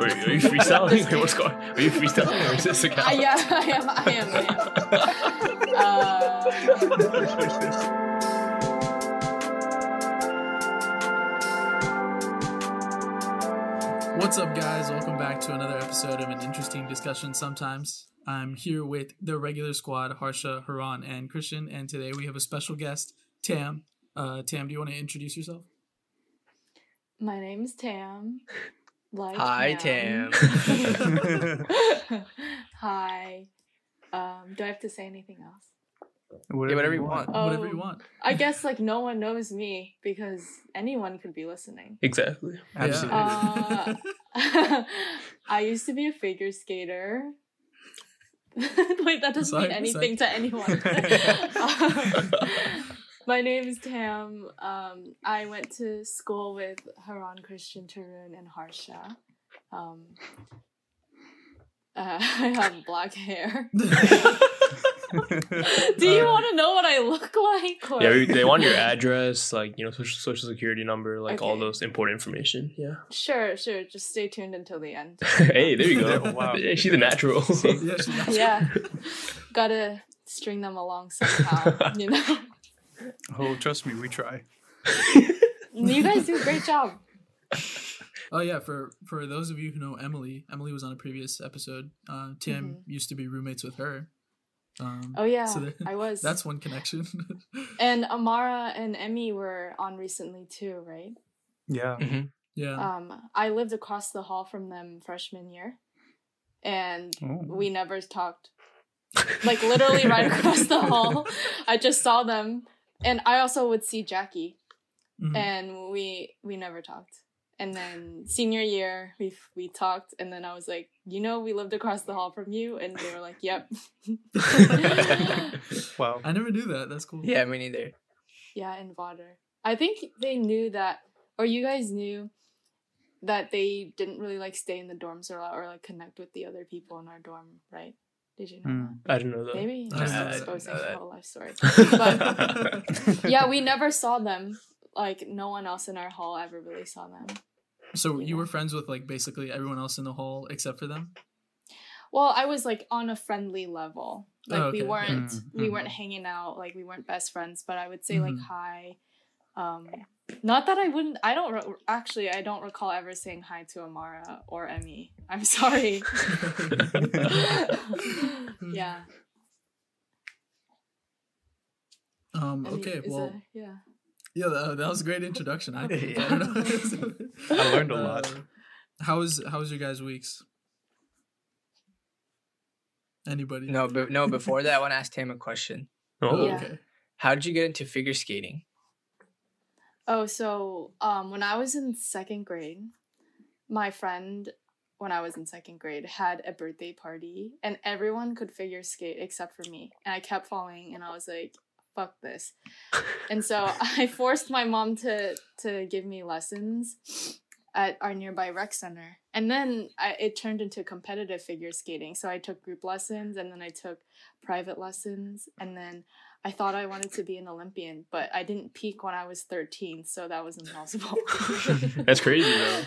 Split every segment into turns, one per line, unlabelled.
Wait, are you freestyling? Wait, what's going? Are you freestyling or is this a
Uh, yeah, I am. I am. I am. Uh,
What's up, guys? Welcome back to another episode of an interesting discussion. Sometimes I'm here with the regular squad, Harsha, Haran, and Christian, and today we have a special guest, Tam. Uh, Tam, do you want to introduce yourself?
my name's Tam. Like
Hi,
Tam.
Tam.
Hi. Um, do I have to say anything else?
Yeah, whatever you want.
Oh.
Whatever you want.
I guess like no one knows me because anyone could be listening.
Exactly.
Absolutely.
Uh, I used to be a figure skater. Wait, that doesn't
Sorry,
mean anything to anyone. My name is Tam. Um, I went to school with Haran, Christian, Tarun, and Harsha. Um, uh, I have black hair. Do you want to know what I look like? or-
Yeah, they want your address, like you know, social, social security number, like all those important information. Yeah.
Sure, sure. Just stay tuned until the end.
hey, there you go.
Wow.
Yeah, she's a natural.
Yeah, she's not-
Yeah. Gotta string them along somehow, you know?
Oh, trust me, we try.
You guys do a great job.
Oh yeah, for for those of you who know Emily, Emily was on a previous episode. Uh, Tam used to be roommates with her. Um,
Mm-hmm. Oh yeah,
so there-
I was.
that's one connection.
and Amara and Emmy were on recently too, right?
Yeah.
yeah.
Um, I lived across the hall from them freshman year, and
Oh.
we never talked. Like literally right across the hall, I just saw them, and I also would see Jackie,
Mhm.
and we we never talked. And then senior year, we we talked, and then I was like, you know, we lived across the hall from you, and they were like, yep.
Wow.
I never knew that. That's cool.
yeah, me neither.
Yeah, in Vader. I think they knew that, or you guys knew that they didn't really like stay in the dorms or or like connect with the other people in our dorm, right? Did you know
Hmm.
that?
I didn't know that.
Maybe
I
just
didn't
exposing
that.
the whole life story. But yeah, we never saw them. Like no one else in our hall ever really saw them.
So you were friends with like basically everyone else in the hall except for them.
Well, I was like on a friendly level. Like
Oh,
we weren't
Mm,
we
mm.
weren't hanging out, like we weren't best friends, but I would say like
Mhm.
hi. Um not that I wouldn't I don't re- actually I don't recall ever saying hi to Amara or Emmy. I'm sorry. yeah.
Um.
Emmy
Okay. Well.
a- yeah.
Yeah, that, that was a great introduction. I think.
Yeah.
I, don't know.
I learned a lot.
Uh, how was how was your guys' weeks? Anybody?
No, but no. Before that, I want to ask Tam a question.
Oh,
Yeah.
Okay.
How did you get into figure skating?
Oh, so um, when I was in second grade, my friend, when I was in second grade, had a birthday party, and everyone could figure skate except for me. And I kept falling, and I was like, "Fuck this!" and so I forced my mom to to give me lessons at our nearby rec center, and then I, it turned into competitive figure skating. So I took group lessons, and then I took private lessons, and then I thought I wanted to be an Olympian, but I didn't peak when I was 13, so that was impossible.
That's crazy, though.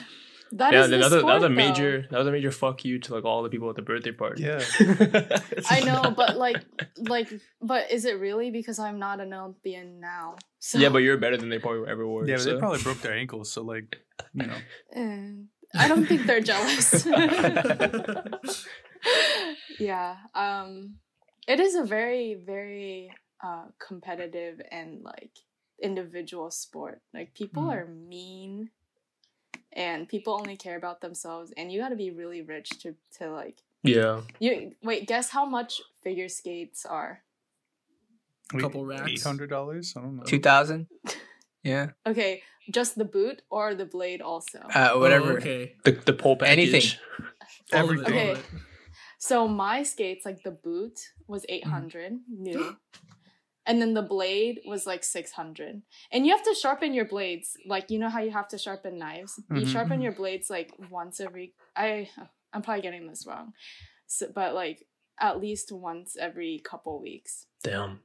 That
yeah,
is the
that was, a- that was
sport,
a
though.
major that was a major fuck you to like all the people at the birthday party.
Yeah.
I know, but like, like, but is it really because I'm not an Olympian now? So,
yeah, but you're better than they probably ever were.
Yeah,
so.
they probably broke their ankles, so like, you know.
Eh, I don't think they're jealous. yeah, um, it is a very, very uh, competitive and like individual sport. Like people
Mhm.
are mean, and people only care about themselves. And you got to be really rich to to like
yeah.
you wait. Guess how much figure skates are?
A couple racks.
Eight hundred dollars. I don't know.
Two thousand. Yeah.
Okay, just the boot or the blade also.
Uh,
Oh,
whatever.
okay.
The the pole package.
Anything.
All of it,
Everything.
Okay. So my skates, like the boot, was eight hundred new, and then the blade was like six hundred. And you have to sharpen your blades, like you know how you have to sharpen knives. You
Mhm.
sharpen your blades like once every. I I'm probably getting this wrong, so, but like at least once every couple weeks.
Damn.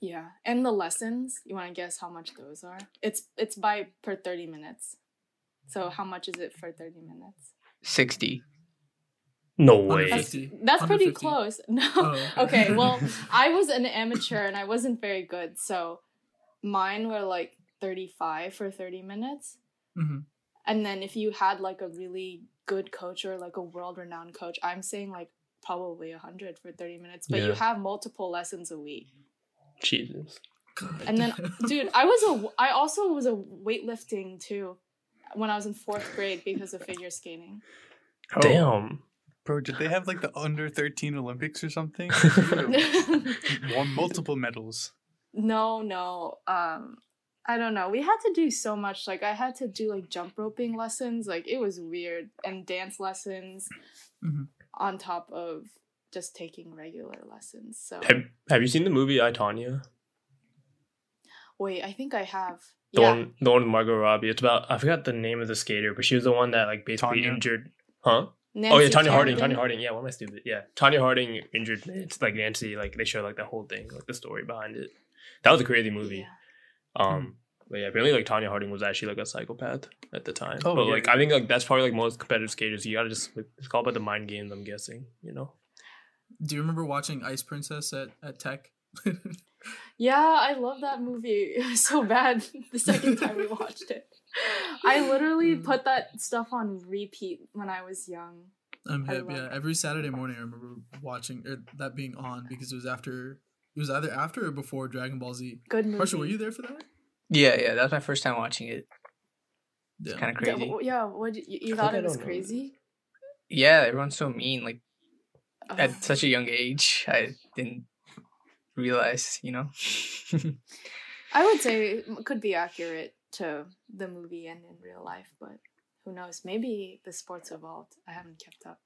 Yeah, and the lessons. You want to guess how much those are? It's it's by per thirty minutes. So how much is it for thirty minutes?
60.
No way.
That's, that's pretty close. No.
Oh,
okay, well, I was an amateur and I wasn't very good, so mine were like 35 for 30 minutes.
Mhm.
And then if you had like a really good coach or like a world renowned coach, I'm saying like probably 100 for 30 minutes, but you have multiple lessons a week.
Jesus.
God
And then, dude, I was a, I also was a weightlifting too when I was in fourth grade because of figure skating.
Oh,
Damn.
Bro, did they have like the under 13 Olympics or something? Won multiple medals.
no, no. Um, I don't know. We had to do so much. Like I had to do like jump roping lessons. Like it was weird, and dance lessons
Mhm.
on top of just taking regular lessons. So
Have, have you seen the movie I Tonya?
wait, I think I have.
The
yeah.
one, the one with Margot Robbie. It's about I forgot the name of the skater, but she was the one that like basically
Tonya?
injured. Huh?
Nancy
oh yeah, Tonya Harding.
Kerrigan.
Tonya Harding. Yeah, what am I stupid? Yeah, Tonya Harding injured. It's like Nancy. Like they show like the whole thing, like the story behind it. That was a crazy movie.
Yeah.
Um, but yeah, apparently like Tonya Harding was actually like a psychopath at the time.
Oh,
but
yeah,
like. I think like that's probably like most competitive skaters. You gotta just like, it's all about the mind games. I'm guessing. You know.
Do you remember watching Ice Princess at, at Tech?
Yeah, I love that movie. So bad the second time we watched it. I literally
Mm.
put that stuff on repeat when I was young.
I'm
I
hip, yeah.
it.
Every Saturday morning, I remember watching or that being on because it was after. It was either after or before Dragon Ball Z.
Good movie.
Harsha, were you there for that?
Yeah, yeah, that was my first time watching it.
Yeah.
Kind of crazy.
w- yeah, what you, you thought it was
don't know.
crazy?
Yeah, everyone's so mean. Like
Oh.
at such a young age, I didn't realize, you know.
I would say it could be accurate to the movie and in real life, but who knows? Maybe the sports evolved. I haven't kept up.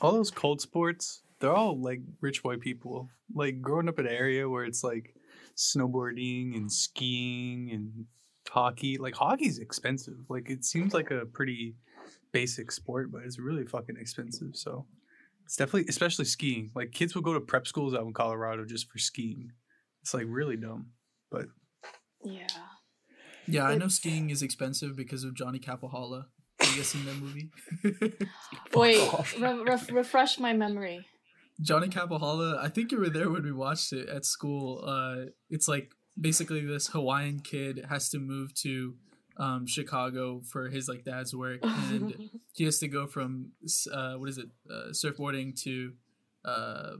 All those cold sports, they're all like rich boy people. Like growing up in an area where it's like snowboarding and skiing and hockey. Like hockey's expensive. Like it seems like a pretty basic sport, but it's really fucking expensive. So it's definitely, especially skiing. Like kids will go to prep schools out in Colorado just for skiing. It's like really dumb. But
Yeah.
Yeah, I know skiing is expensive because of Johnny Kapahala. Have you guys seen that movie?
Wait,
off.
re- refresh my memory.
Johnny Kapahala, I think you were there when we watched it at school. Uh, it's like basically this Hawaiian kid has to move to um, Chicago for his like dad's work, and he has to go from uh, what is it, uh, surfboarding to uh,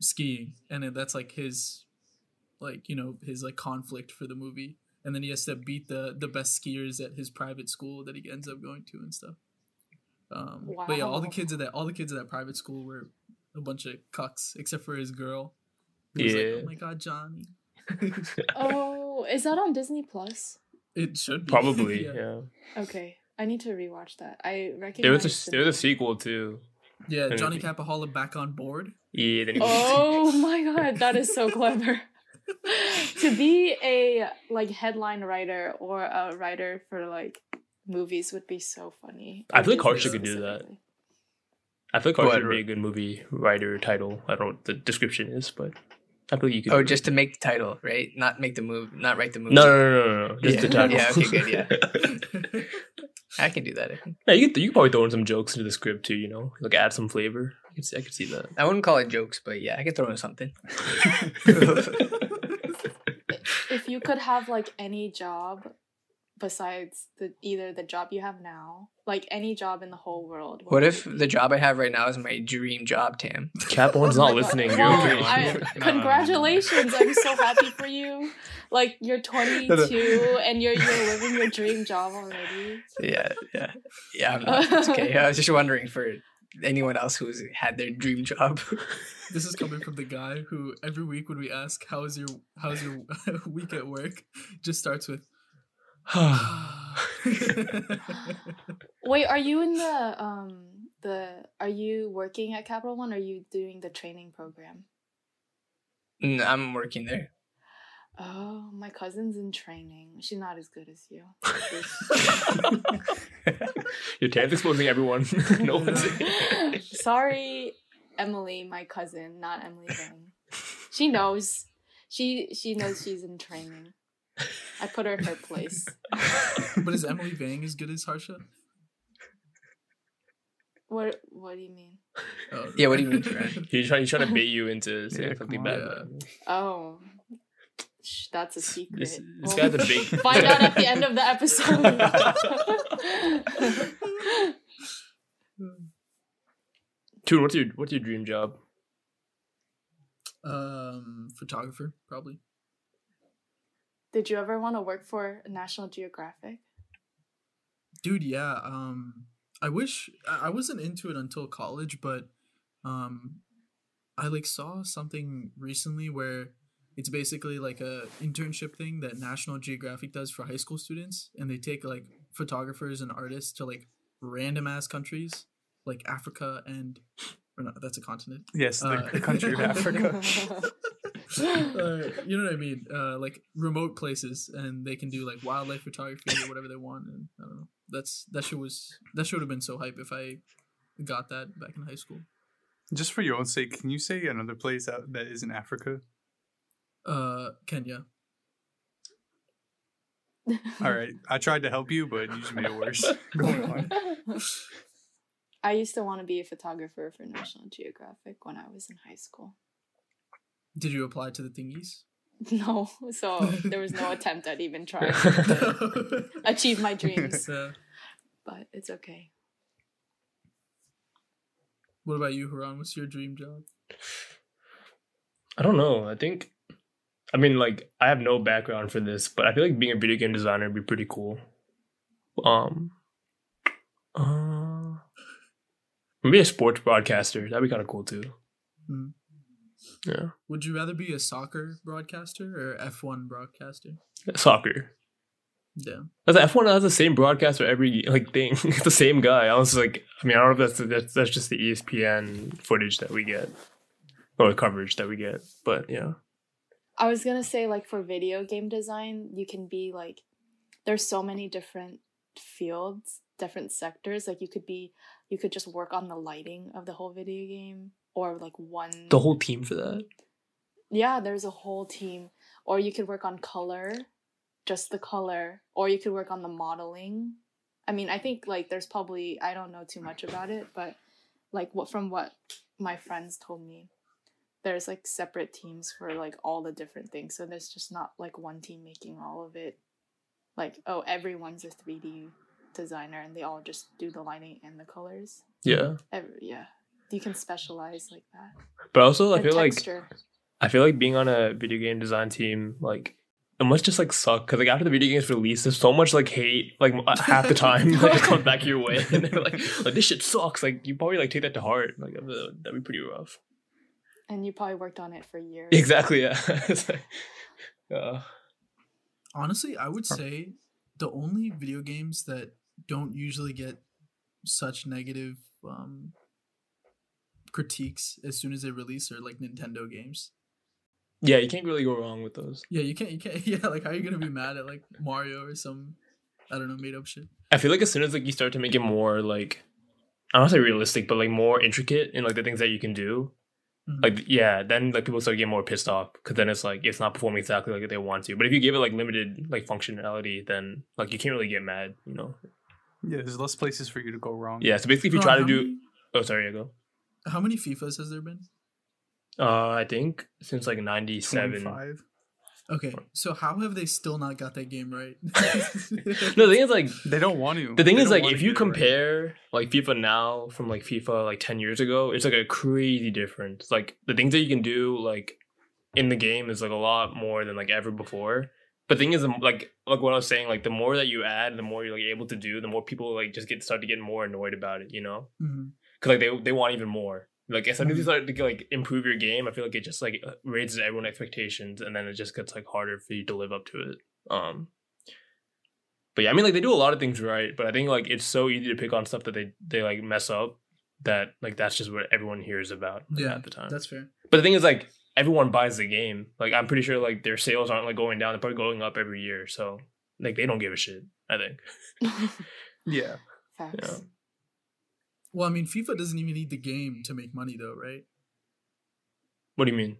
skiing, and that's like his like you know his like conflict for the movie, and then he has to beat the the best skiers at his private school that he ends up going to and stuff. Um, But yeah, all the kids at that all the kids at that private school were a bunch of cucks, except for his girl. He was like,
Yeah.
oh my god, Johnny.
oh, is that on Disney Plus?
it should be
Probably. yeah.
Okay, I need to rewatch that. I recognize.
There was
the
a there was a sequel too.
Yeah, Johnny Kapahala back on board.
Yeah. Then he-
Oh my god, that is so clever. to be a like headline writer or a writer for like movies would be so funny.
I feel like Harsha could do that. I feel like Harsha would be a good movie writer title. I don't know what the description is, but I believe you could.
oh, just to make the title, right? Not make the move, not write the movie.
no, no, no, no, no. Just
Yeah.
the title.
Yeah, okay, good, yeah. I can do that. I think.
yeah, you could you could probably throw in some jokes into the script too. You know, like add some flavor. I could see, I could see that.
I wouldn't call it jokes, but yeah, I can throw in something.
If you could have like any job besides the either the job you have now, like any job in the whole world.
what
would
if the job I have right now is my dream job, Tam?
Cap one's
Oh
not
my God.
listening. You're okay.
I- congratulations! I'm so happy for you. Like you're 22 and you're you're living your dream job already.
Yeah, yeah, yeah. I'm not. It's okay. I was just wondering for anyone else who's had their dream job.
This is coming from the guy who every week when we ask how's your how's your week at work, just starts with
Wait, are you in the um the are you working at Capital One? Or are you doing the training program?
Mm, I'm working there.
Oh, my cousin's in training. She's not as good as you.
Your Tam's exposing everyone. no one's.
Sorry, Emily, my cousin, not Emily Vang. She knows. She she knows she's in training. I put her in her place.
But is Emily Vang as good as Harsha?
What What do you mean?
Oh,
Yeah, what do you mean,
He's trying, he's trying to bait you into saying
Yeah,
something
come
bad.
on.
about me.
Oh, Shh, that's a secret.
This, this
Well,
guy's a big.
Find out at the end of the episode.
Dude, what's your what's your dream job?
um, photographer probably.
Did you ever want to work for National Geographic?
Dude, yeah. Um, I wish I I wasn't into it until college, but um, I like saw something recently where it's basically like a internship thing that National Geographic does for high school students, and they take like photographers and artists to like random ass countries like Africa and or not that's a continent.
Yes, the,
Uh,
the country of Africa.
uh, you know what I mean? Uh, like remote places, and they can do like wildlife photography or whatever they want. And I don't know. That's that shit was that should have been so hype if I got that back in high school.
Just for your own sake, can you say another place out that is in Africa?
Uh, Kenya.
All right, I tried to help you, but you just made it worse. Going on.
I used to want to be a photographer for National Geographic when I was in high school.
Did you apply to the thingies?
No, so there was no attempt at even trying to achieve my dreams,
Yeah.
but it's okay.
What about you, Haran? What's your dream job?
I don't know. I think, I mean, like, I have no background for this, but I feel like being a video game designer would be pretty cool. Um, uh, maybe a sports broadcaster. That'd be kind of cool too.
Hmm.
Yeah,
Would you rather be a soccer broadcaster or F one broadcaster?
soccer.
Yeah.
That's F one has the same broadcaster every like thing. it's the same guy. I was like, I mean, I don't know if that's that's, that's just the ESPN footage that we get or the coverage that we get, but yeah.
I was gonna say like for video game design, you can be like there's so many different fields, different sectors. Like you could be you could just work on the lighting of the whole video game or like one
The whole team for that.
Yeah, there's a whole team. Or you could work on color, just the color, or you could work on the modeling. I mean, I think like there's probably I don't know too much about it, but like what from what my friends told me, there's like separate teams for like all the different things. So there's just not like one team making all of it. Like, oh, everyone's a 3D designer and they all just do the lighting and the colors.
Yeah,
Every, yeah. You can specialize like that.
but also I
And
feel like. I feel like being on a video game design team, like, it must just like suck because like after the video game's released, there's so much like hate, like uh, half the time like comes back your way, and they're like, like, this shit sucks. Like, you probably like take that to heart. Like, that'd be pretty rough.
And you probably worked on it for years.
Exactly. Yeah. It's like, uh,
Honestly, I would say the only video games that don't usually get such negative um, critiques as soon as they release are like Nintendo games.
yeah, you can't really go wrong with those.
Yeah, you can't. You can't. Yeah, like how are you gonna be mad at like Mario or some, I don't know, made up shit?
I feel like as soon as like you start to make it more like, I don't want to say realistic, but like more intricate in like the things that you can do,
Mhm.
like yeah, then like people start getting more pissed off because then it's like it's not performing exactly like they want to. But if you give it like limited like functionality, then like you can't really get mad, you know.
Yeah, there's less places for you to go wrong.
Yeah. So basically, if you
Ron,
try to do,
many-
oh sorry, I go.
how many FIFAs has there been?
Uh, I think since like '97.
25.
Okay, so how have they still not got that game right?
No, the thing is like
They don't want to.
the thing
They
is like if you
get it right.
compare like FIFA now from like FIFA like 10 years ago, it's like a crazy difference. Like the things that you can do like in the game is like a lot more than like ever before. But the thing is like like what I was saying, like the more that you add, the more you're like able to do, the more people like just get start to get more annoyed about it, you know?
Mhm.
Cuz like they they want even more. Like as soon as you start to like improve your game, I feel like it just like raises everyone's expectations and then it just gets like harder for you to live up to it. Um but yeah, I mean, like they do a lot of things right, but I think like it's so easy to pick on stuff that they they like mess up that like that's just what everyone hears about
Yeah,
at the time.
That's fair.
But the thing is, like everyone buys the game. Like I'm pretty sure like their sales aren't like going down; they're probably going up every year. So like they don't give a shit. I think.
Yeah.
Facts.
Yeah.
Well, I mean, FIFA doesn't even need the game to make money, though, right?
What do you mean?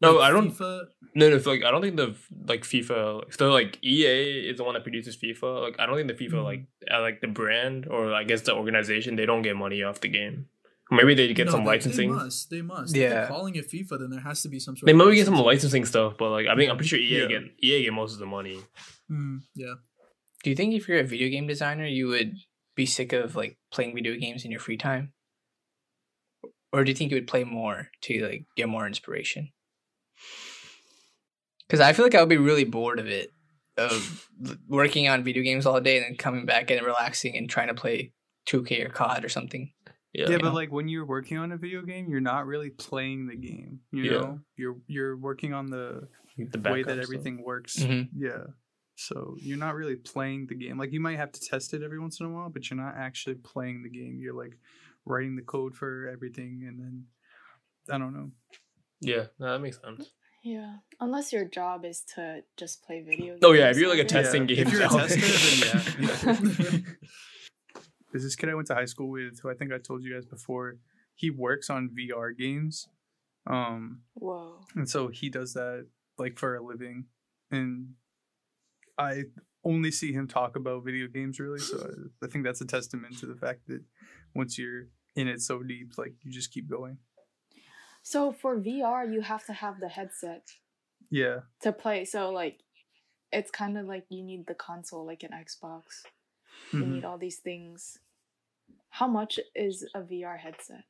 No,
Like
I don't.
FIFA,
No, no. So like, I don't think the like FIFA. So like, EA is the one that produces FIFA. Like, I don't think the FIFA
Mhm.
like uh, like the brand or I guess the organization they don't get money off the game. Maybe they get
no,
some
they-
licensing.
They must. They must. If
Yeah.
they're calling it FIFA, then there has to be some sort.
They
of
maybe get some
licensing.
licensing stuff, but like I think I'm pretty sure EA
Yeah.
get EA get most of the money.
Mm, yeah.
Do you think if you're a video game designer, you would be sick of like playing video games in your free time? Or do you think you would play more to like get more inspiration? Because I feel like I would be really bored of it, of working on video games all day and then coming back and relaxing and trying to play 2K or COD or something.
Yeah,
Yeah, but like when you're working on a video game, you're not really playing the game. You
Yeah.
know, you're you're working on the
the
way
backup
that
stuff.
everything works.
Mhm.
Yeah. So you're not really playing the game. Like you might have to test it every once in a while, but you're not actually playing the game. You're like writing the code for everything, and then I don't know.
Yeah, no, that makes sense.
Yeah. Unless your job is to just play video games.
Oh, yeah, if you're, like, a
all day.
testing
If
games
you're a tester, then yeah. There's this kid I went to high school with, who I think I told you guys before. He works on VR games, um,
Whoa.
and so he does that like for a living. And I only see him talk about video games, really. So I, I think that's a testament to the fact that once you're in it so deep, like you just keep going.
So for VR, you have to have the headset
Yeah,
to play. So like, it's kind of like you need the console, like an Xbox. You
mhm.
need all these things. How much is a VR headset?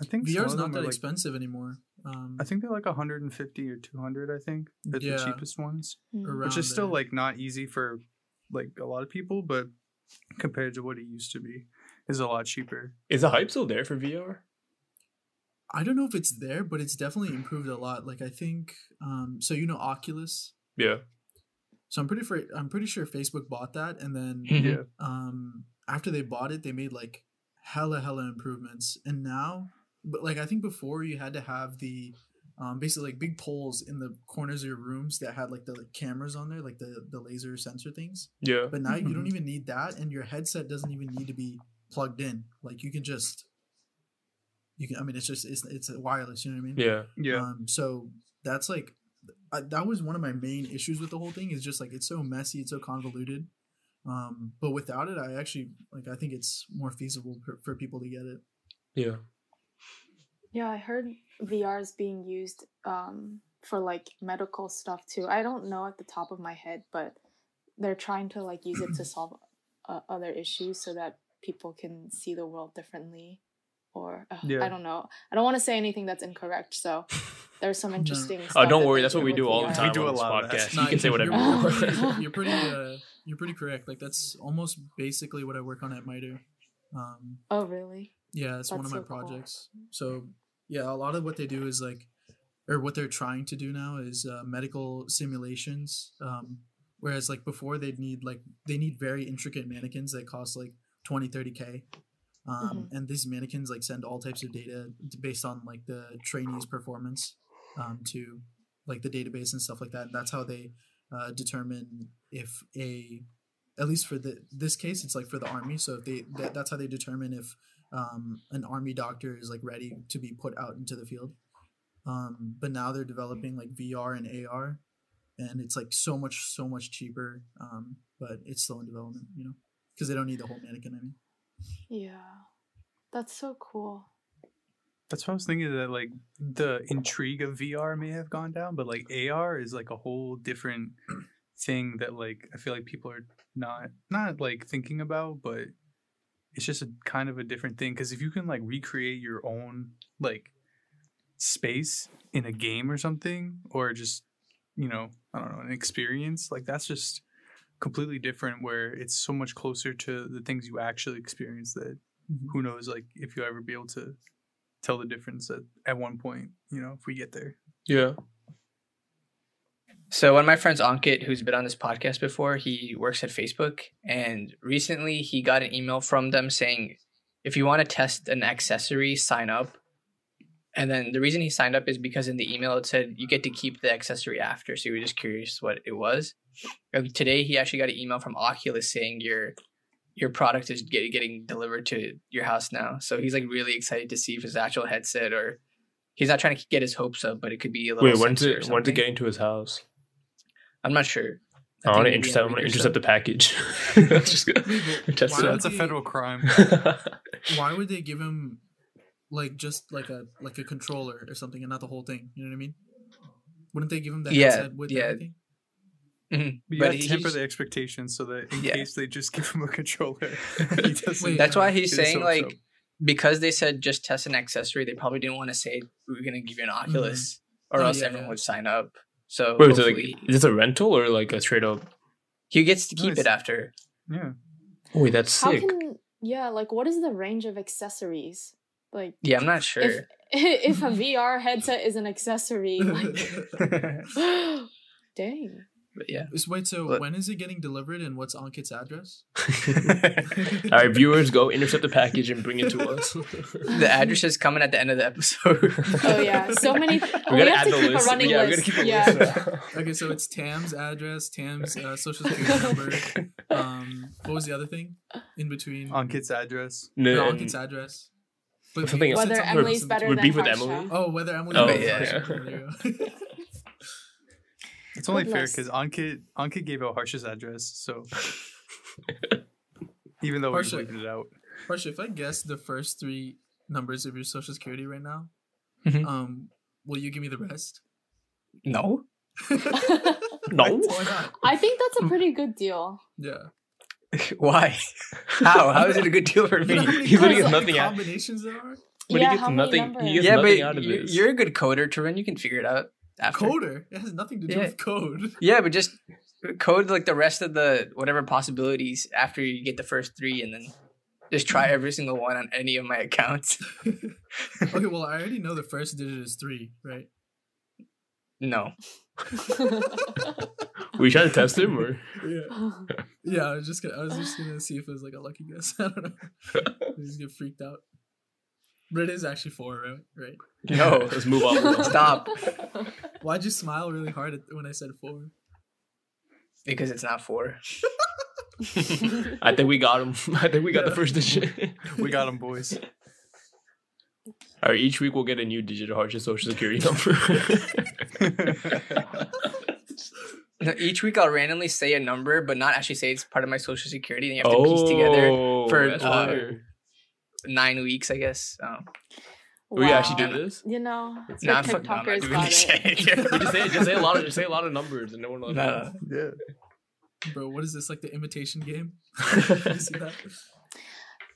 I think
VR
is
not that
like,
expensive anymore. Um,
I think they're like 150 or 200. I think they're
Yeah.
the cheapest ones.
Hmm.
which is still
there.
like not easy for like a lot of people, but compared to what it used to be, is a lot cheaper.
Is the hype still there for VR?
I don't know if it's there, but it's definitely improved a lot. Like I think, um, so you know Oculus.
Yeah.
So I'm pretty sure I'm pretty sure Facebook bought that, and then
Mhm.
Yeah,
um, after they bought it, they made like hella hella improvements, and now, but like I think before you had to have the um, basically like big poles in the corners of your rooms that had like the like, cameras on there, like the the laser sensor things.
Yeah.
But now you don't even need that, and your headset doesn't even need to be plugged in. Like you can just, you can. I mean, it's just it's it's wireless. You know what I mean?
Yeah.
yeah,
Um, so that's like, I, that was one of my main issues with the whole thing. Is just like it's so messy, it's so convoluted. Um, but without it, I actually like. I think it's more feasible for, for people to get it.
Yeah.
Yeah, I heard VR is being used um, for like medical stuff too. I don't know at the top of my head, but they're trying to like use it to solve uh, other issues so that people can see the world differently. Or uh,
Yeah.
I don't know. I don't want to say anything that's incorrect. So there's some
No.
interesting.
Oh, don't worry.
they
That's what we do all the time
We do
on
a
this
lot of that.
podcast.
Nah,
You can say whatever you
You're, you're pretty, you're pretty, uh, you're pretty correct. Like that's almost basically what I work on at MITRE. Um,
Oh, really?
Yeah, it's one of
That's
my
so cool.
projects. So yeah, a lot of what they do is like, or what they're trying to do now is uh, medical simulations. Um, whereas like before they'd need like they need very intricate mannequins that cost like 20, 30 k. Um, And these mannequins like send all types of data based on like the trainee's performance um, to like the database and stuff like that. And that's how they uh, determine if a at least for the this case it's like for the army so if they that, that's how they determine if um, an army doctor is like ready to be put out into the field um, but now they're developing like vr and ar and it's like so much so much cheaper um, but it's still in development you know because they don't need the whole mannequin i mean
Yeah, that's so cool.
that's what I was thinking. That like the intrigue of VR may have gone down, but like AR is like a whole different thing that like I feel like people are not not like thinking about, but it's just a kind of a different thing because if you can like recreate your own like space in a game or something or just you know i don't know an experience like that's just completely different where it's so much closer to the things you actually experience that
Mhm.
who knows like if you'll ever be able to tell the difference at, at one point you know if we get there
Yeah.
So one of my friends, Ankit, who's been on this podcast before, he works at Facebook, and recently he got an email from them saying, if you want to test an accessory, sign up. And then the reason he signed up is because in the email it said you get to keep the accessory after. So we were just curious what it was. And today he actually got an email from Oculus saying your your product is get, getting delivered to your house now. So he's like really excited to see if his actual headset or he's not trying to get his hopes up, but it could be a little.
Wait, when's it? When's it getting to his house?
I'm not sure.
I, want to
think maybe in a
intercept. I want
week
to intercept the package. Just go-
Wait,
test it out.
That's a federal crime.
Why would they give him like just like a like a controller or something and not the whole thing? You know what I mean? Wouldn't they give him the
Yeah,
headset with
yeah.
everything?
Mhm.
But you
But he-
temper the expectations so that in
Yeah.
case they just give him a controller, he doesn't.
Wait,
That's why he's saying like
up.
because they said just test an accessory, they probably didn't want to say we're gonna give you an Oculus, or
Oh,
else
yeah,
everyone
yeah.
would sign up. So
Wait, so like, is this a rental or like a straight up?
he gets to keep
Nice.
it after.
yeah.
Wait, that's
How
sick.
can yeah, like what is the range of accessories? Like
Yeah, I'm not sure.
if if a VR headset is an accessory, like dang.
But yeah.
Just wait, so
But-
when is it getting delivered and what's Ankit's address?
All right, viewers, go intercept the package and bring it to us.
The address is coming at the end of the episode.
Oh yeah, so many.
we
we
gotta
have
add
to
the
keep
list.
a running
yeah,
list.
keep a
yeah.
list.
Okay, so it's Tam's address, Tam's uh, social security number. Um, what was the other thing in between?
Ankit's address.
No,
No,
and-
Ankit's address. But
Something
you
Whether Emily's better
Would
than
beef with
Harsha.
Emily?
between. Oh, whether Emily.
Oh,
was
yeah.
better. There you go.
It's only
Good
fair because Ankit Ankit gave out Harsh's address, so even though
Harsha.
we bleeped it out.
Harsha, if I guess the first three numbers of your social security right now,
Mhm.
um, will you give me the rest?
no.
No.
Why not?
I think that's a pretty good deal.
Yeah.
Why? How? How is it a good deal for
You know how
me?
many
He literally
colours-
gets
how many
nothing out.
combinations there are?
But he gets nothing-
Many
he gets
yeah,
nothing
but
out of
you-
this.
you're a good coder, Tarun. You can figure it out after.
Coder. It has nothing to do
Yeah.
with code.
Yeah, but just code like the rest of the whatever possibilities after you get the first three, and then just try mm-hmm. every single one on any of my accounts.
okay, well, I already know the first digit is three, right?
No.
we try to test him, or
Yeah. Yeah, I was just gonna, I was just gonna see if it was like a lucky guess. I don't know. I just get freaked out. But it is actually four, right? Right.
No.
let's move on.
Stop.
Why'd you smile really hard at, when I said four?
Because it's not four.
I think we got him. I think we got the first digit.
We got him, boys.
All right, each week we'll get a new digit of Harsh's social security number.
No, each week I'll randomly say a number, but not actually say it's part of my social security, and you have to piece together
Oh,
for, uh, nine weeks, I guess. Oh.
we actually
Wow.
do this.
You know, the
Nah, fuck not
TikTokers
doing
got it.
shit.
We just say just say a lot of just say a lot of numbers and no one will
No.
yeah.
Bro, what is this, like the imitation game? you see that?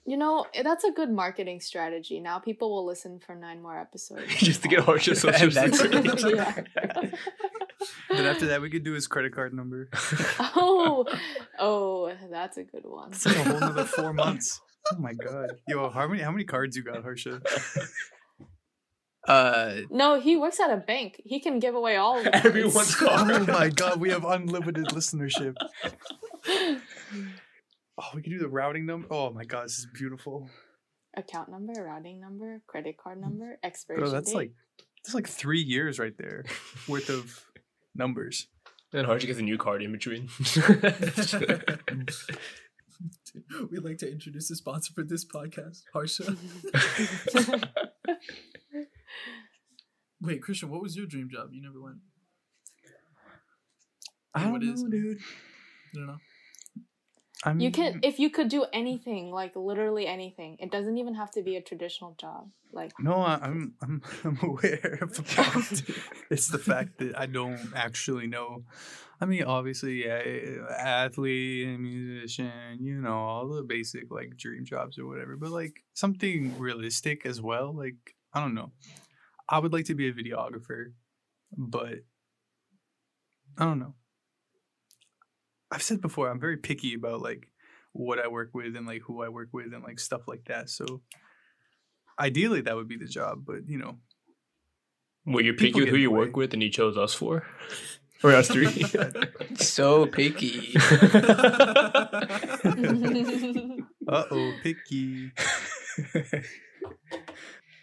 You know, that's a good marketing strategy. Now people will listen for nine more episodes.
just to get Harsh's social security.
yeah.
Then after that, we could do his credit card number.
Oh, oh, that's a good one.
It's like a whole another four months. Oh my god. Yo, how many how many cards you got, Harsha?
Uh,
No, he works at a bank. He can give away all of them.
Everyone's card.
Oh my god, we have unlimited listenership. Oh, we can do the routing number. Oh my god, this is beautiful.
Account number, routing number, credit card number, expiration
Bro, that's
date.
like that's like three years right there worth of numbers.
Then Harsha get a new card in between.
We'd like to introduce the sponsor for this podcast, Harsha. Wait, Christian, what was your dream job? You never went.
I don't
is
know,
it?
dude.
I don't know.
I'm,
you can if you could do anything, like literally anything. It doesn't even have to be a traditional job. Like
No, I- I'm I'm I'm aware of the fact. it's the fact that I don't actually know. I mean, obviously, yeah, athlete and musician, you know, all the basic like dream jobs or whatever. But like something realistic as well. Like I don't know. I would like to be a videographer, but I don't know. I've said before, I'm very picky about like what I work with and like who I work with and like stuff like that. So ideally that would be the job, but you know,
Well, you're picky with who you
the
work with, and you chose us for, or us three.
so picky.
uh oh, picky.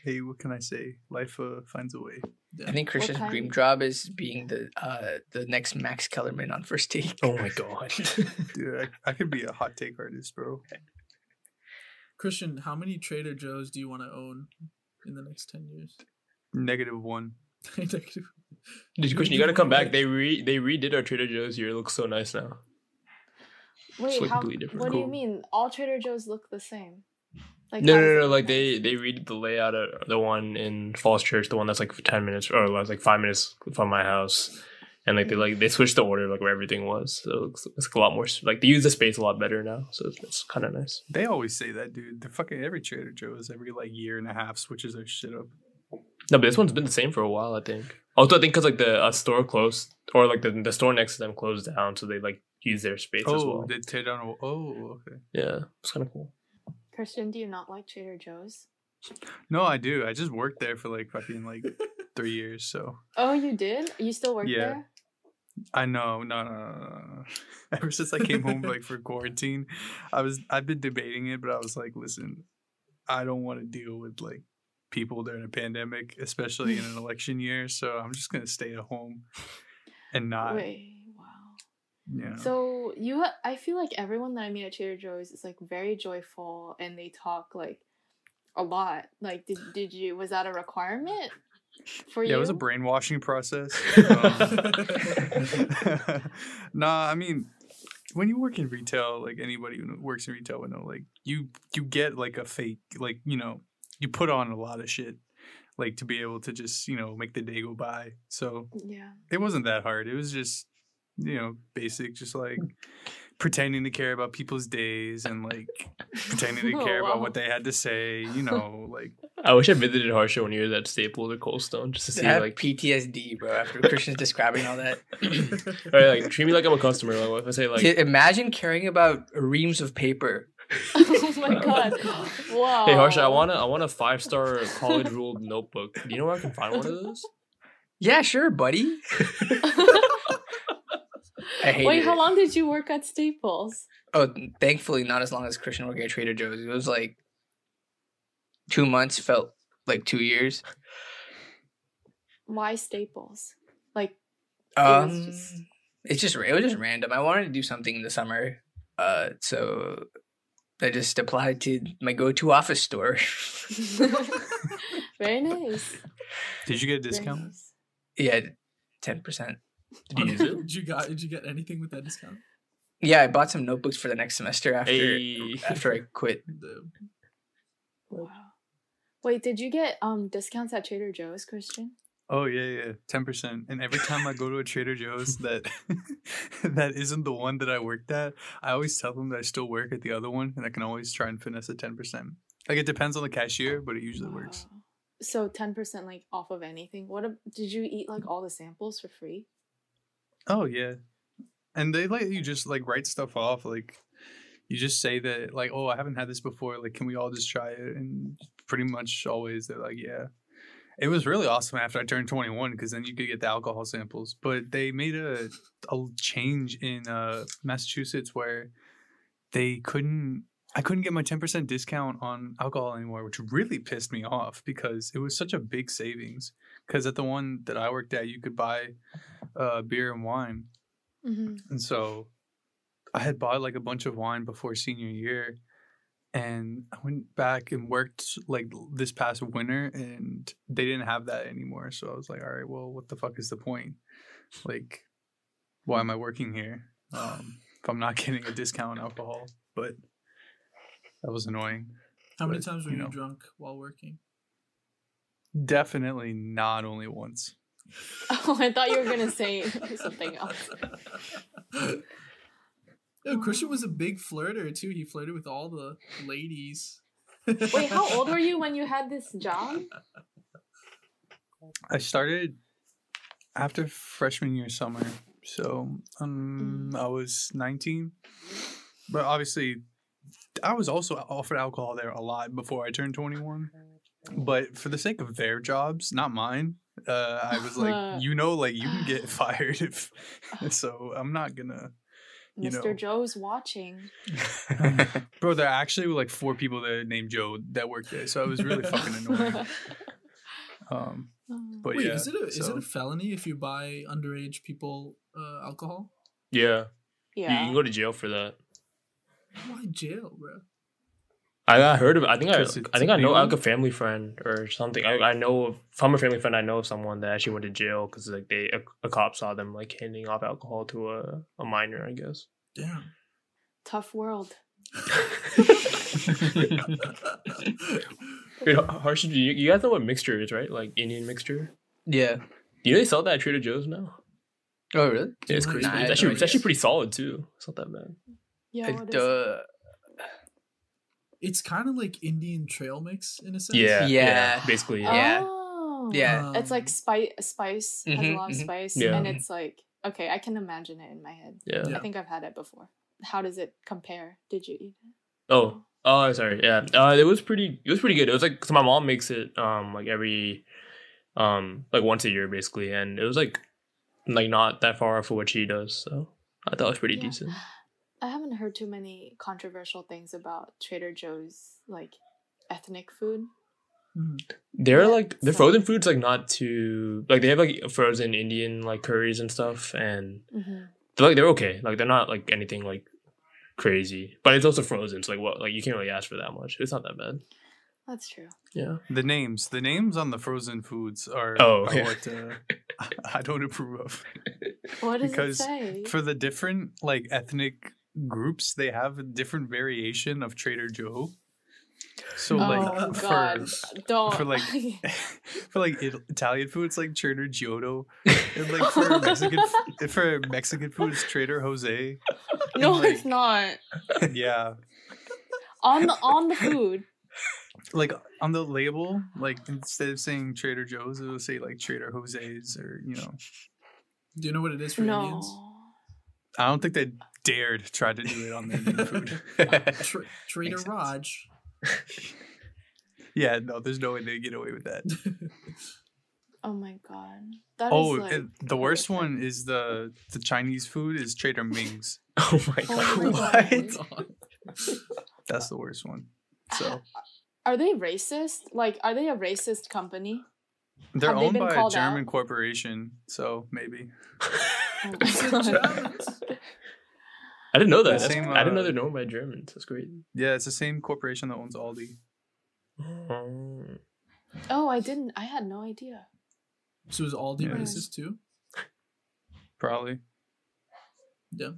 Hey, what can I say? Life uh, finds a way.
I think Christian's
kind?
dream job is being the uh the next Max Kellerman on first take.
oh my god!
Dude, I, I could be a hot take artist, bro.
Christian, how many Trader Joe's do you want to own in the next 10 years?
Negative one.
Did Christian, you gotta come back. They re they redid our Trader Joe's here. It looks so nice now.
Wait, how,
completely different.
what do you mean? All Trader Joe's look the same? Like
No, no, no, no. Like they they read the layout of the one in Falls Church, the one that's like ten minutes or like five minutes from my house, and like they like they switched the order like where everything was. So it's, it's a lot more like they use the space a lot better now. So it's, it's kind of nice.
They always say that, dude. The fucking every Trader Joe's every like year and a half switches their shit up.
No, but this one's been the same for a while. I think. Also, I think because like the uh, store closed or like the the store next to them closed down, so they like use their space as
Oh,
well.
they tear down. A, oh, okay.
Yeah, it's kind of cool.
Christian, do you not like Trader Joe's?
No, I do. I just worked there for like fucking like three years. So
Oh, you did? You still work
Yeah.
there?
I know. No, no, no, no. Ever since I came home like for quarantine, I was I've been debating it, but I was like, listen, I don't want to deal with like people during a pandemic, especially in an election year. So I'm just gonna stay at home and not.
Wait.
Yeah.
So you, ha- I feel like everyone that I meet at Trader Joe's is like very joyful and they talk like a lot. Like, did did you? Was that a requirement for you?
yeah, it was a brainwashing process. Um, nah, I mean, when you work in retail, like anybody who works in retail would know, like you you get like a fake, like you know, you put on a lot of shit, like to be able to just you know make the day go by. So
Yeah.
it wasn't that hard. It was just you know basic, just like pretending to care about people's days and like pretending to
Oh,
care about what they had to say. You know, like
I wish I visited Harsha when he was at Staples or Cold Stone just to see
I
like
PTSD, bro. After Christian's describing all that,
or like treat me like I'm a customer. Like if I say like
imagine caring about reams of paper.
oh my god! Wow.
Hey Harsha, I want to I want a five star college ruled notebook. Do you know where I can find one of those?
Yeah, sure, buddy. I hate
Wait,
it.
how long did you work at Staples?
Oh, thankfully, not as long as Christian worked at Trader Joe's. It was like two months. Felt like two years.
Why Staples? Like, was
Um,
just-
it's just it was just random. I wanted to do something in the summer, uh, so I just applied to my go-to office store.
very nice.
did you get a discount?
nice.
yeah, ten percent.
Did you use it?
Did you got? Did you get anything with that discount?
Yeah, I bought some notebooks for the next semester after
Hey.
after I quit.
The,
Wow. Wait, did you get um discounts at Trader Joe's, Christian?
Oh yeah, yeah, ten percent. And every time I go to a Trader Joe's that that isn't the one that I worked at, I always tell them that I still work at the other one, and I can always try and finesse a ten percent. Like it depends on the cashier, but it usually works.
So ten percent like off of anything. What ab- did you eat like all the samples for free?
Oh yeah, and they let you just like write stuff off. Like you just say that like, oh, I haven't had this before. Like, can we all just try it? And pretty much always they're like, yeah. It was really awesome after I turned 21 because then you could get the alcohol samples. But they made a a change in uh, Massachusetts where they couldn't. I couldn't get my 10% discount on alcohol anymore, which really pissed me off because it was such a big savings. Because at the one that I worked at, you could buy uh, beer and wine.
Mm-hmm.
And so I had bought like a bunch of wine before senior year. And I went back and worked like this past winter and they didn't have that anymore. So I was like, all right, well, what the fuck is the point? Like, why am I working here um, if I'm not getting a discount on alcohol? But that was annoying.
how many
But,
times were
you
you,
know.
drunk while working?
Definitely not only once.
Oh, I thought you were gonna say something else.
Yo, Christian was a big flirter too. He flirted with all the ladies.
Wait, how old were you when you had this job?
I started after freshman year summer. So um, I was 19. But obviously, I was also offered alcohol there a lot before I turned 21. But for the sake of their jobs, not mine, uh, I was like, you know, like you can get fired if. So I'm not gonna. You
Mr.
know.
Joe's watching.
Bro, there actually were like four people that named Joe that worked there. So it was really fucking annoying. Um, but
Wait,
yeah,
is it a is it a felony if you buy underage people uh, alcohol?
Yeah. You, you can go to jail for that.
Why jail, bro?
I I heard of. I think I.
Because it's
I think
a
I know like a family friend or something. I, I know of, from a family friend. I know of someone that actually went to jail because like they a, a cop saw them like handing off alcohol to a, a minor. I guess.
Damn.
Tough world.
Wait, Harsh, you, you guys know what mixture is, right? Like Indian mixture.
Yeah.
Do you know they sell that at Trader Joe's now?
Oh really?
Yeah, it's crazy.
Nah,
it's actually it's actually pretty solid too. It's not that bad.
Yeah. What is
Uh,
it?
duh.
It's kind of like Indian trail mix in a sense.
Yeah.
Yeah.
Basically. Yeah.
Yeah.
Oh.
Yeah.
It's like
Um,
spice. Spice has a
Mhm,
lot of
mhm.
spice,
Yeah.
and it's like okay, I can imagine it in my head.
Yeah.
Yeah.
I think I've had it before. How does it compare? Did you eat it?
Oh. Oh, sorry. Yeah. Uh, it was pretty. It was pretty good. It was like so my mom makes it um like every um like once a year basically, and it was like like not that far off of what she does. So I thought it was pretty
Yeah.
decent.
I haven't heard too many controversial things about Trader Joe's like ethnic food.
Mhm.
They're
Yeah,
like their
so-
frozen foods like not too like they have like frozen Indian like curries and stuff, and
Mm-hmm.
they're like they're okay. Like they're not like anything like crazy, but it's also frozen. So like what like you can't really ask for that much. It's not that bad.
That's true.
Yeah.
The names, the names on the frozen foods are,
Oh,
are
yeah.
what uh, I don't approve of.
What does
Because
it say?
For the different like ethnic groups, they have a different variation of Trader Joe. So
oh
like for
God! Don't.
for, like, for like Italian food, it's like Trader Giotto, and like for Mexican for Mexican food, it's Trader Jose.
no,
like-
it's not
Yeah,
on the on the food.
like on the label, like instead of saying Trader Joe's, it will say like Trader Jose's, or you know.
Do you know what it is for
No.
Indians?
I don't think they dared try to do it on their Indian food.
Tra- Trader Raj.
Yeah, no, there's no way they get away with that.
Oh my God! That oh, is
oh,
like
and the worst
horrific.
one is the the Chinese food is Trader Ming's.
Oh my
Oh
god.
my God.
That's the worst one. So
Are they racist? Like, are they a racist company?
they're
Have they
owned
been
by a German
out?
corporation, so maybe.
Oh my God.
Germans.
I didn't know that.
The
That's-
same,
I didn't know
uh,
they're known by Germans. That's great.
Yeah, it's the same corporation that owns Aldi.
Oh, I didn't. I had no idea.
So is Aldi
Yeah.
racist too?
Probably.
Yeah.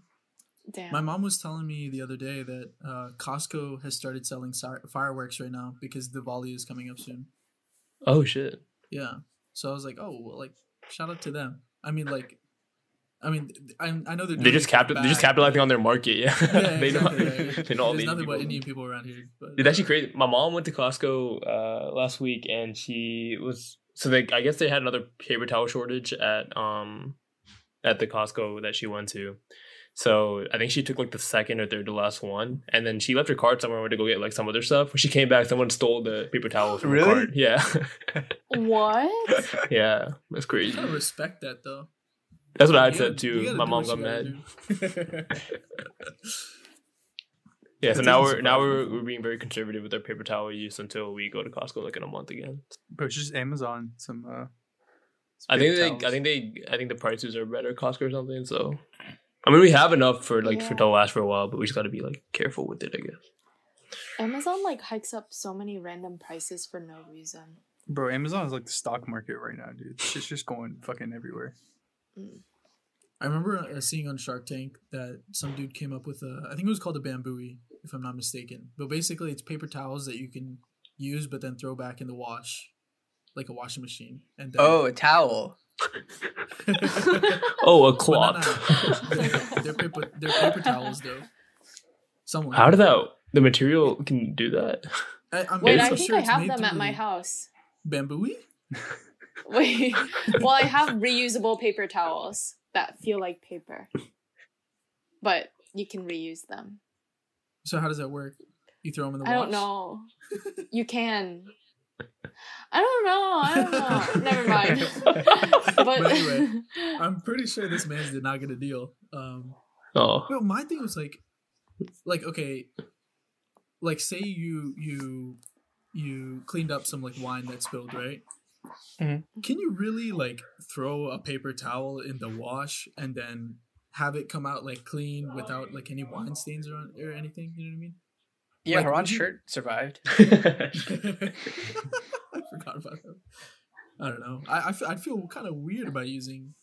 Damn.
My mom was telling me the other day that uh, Costco has started selling si- fireworks right now because Diwali is coming up soon.
oh shit.
Yeah. So I was like, oh, well, like, shout out to them. I mean, like, I mean, I, I know they're
They just
it
capital. They're just capitalizing on their market. Yeah.
Yeah,
they know.
exactly, right.
they know all
There's
the
nothing
Indian
but
people.
Indian people around here. But
It's actually crazy. My mom went to Costco uh, last week, and she was so they. I guess they had another paper towel shortage at um at the Costco that she went to. So I think she took like the second or third to last one, and then she left her cart somewhere went to go get like some other stuff. When she came back, someone stole the paper towel from
Really?
her cart. Yeah,
what?
yeah, that's crazy.
gotta respect that though.
That's what I
You
said
gotta-
too. My mom
what
got mad. Yeah, so now we're now we're we're being very conservative with our paper towel use until we go to Costco like in a month again.
Purchase Amazon some uh some
I think
paper
they, I think they, I think the prices are better at Costco or something. So, I mean, we have enough for like for to last for a while, but we just got to be like careful with it, I guess.
Amazon like hikes up so many random prices for no reason.
Bro, Amazon is like the stock market right now, dude. It's just going fucking everywhere.
I remember uh, seeing on Shark Tank that some dude came up with a, I think it was called a Bambooee, if I'm not mistaken. But basically, it's paper towels that you can use but then throw back in the wash, like a washing machine. And then,
Oh, a towel.
Oh, a cloth.
no, no, they're, they're paper, they're paper towels though. Someone.
How did that? The material can do that?
I, I'm
Wait, I think
sure
I have them at my house.
Bambooee?
Wait, well, I have reusable paper towels that feel like paper, but you can reuse them.
So how does that work? You throw them in the
I
wash?
don't know. You can. I don't know. I don't know. Never mind. but
But anyway, I'm pretty sure this man did not get a deal. Um,
Oh,
No, my thing was like, like okay, like say you you you cleaned up some like wine that spilled, right?
Mhm.
Can you really like throw a paper towel in the wash and then have it come out like clean without like any wine stains or or anything? You know what I mean?
Yeah,
Like,
Haran's
would you-
shirt survived.
I forgot about that. I don't know. I I feel, I'd feel kind of weird about using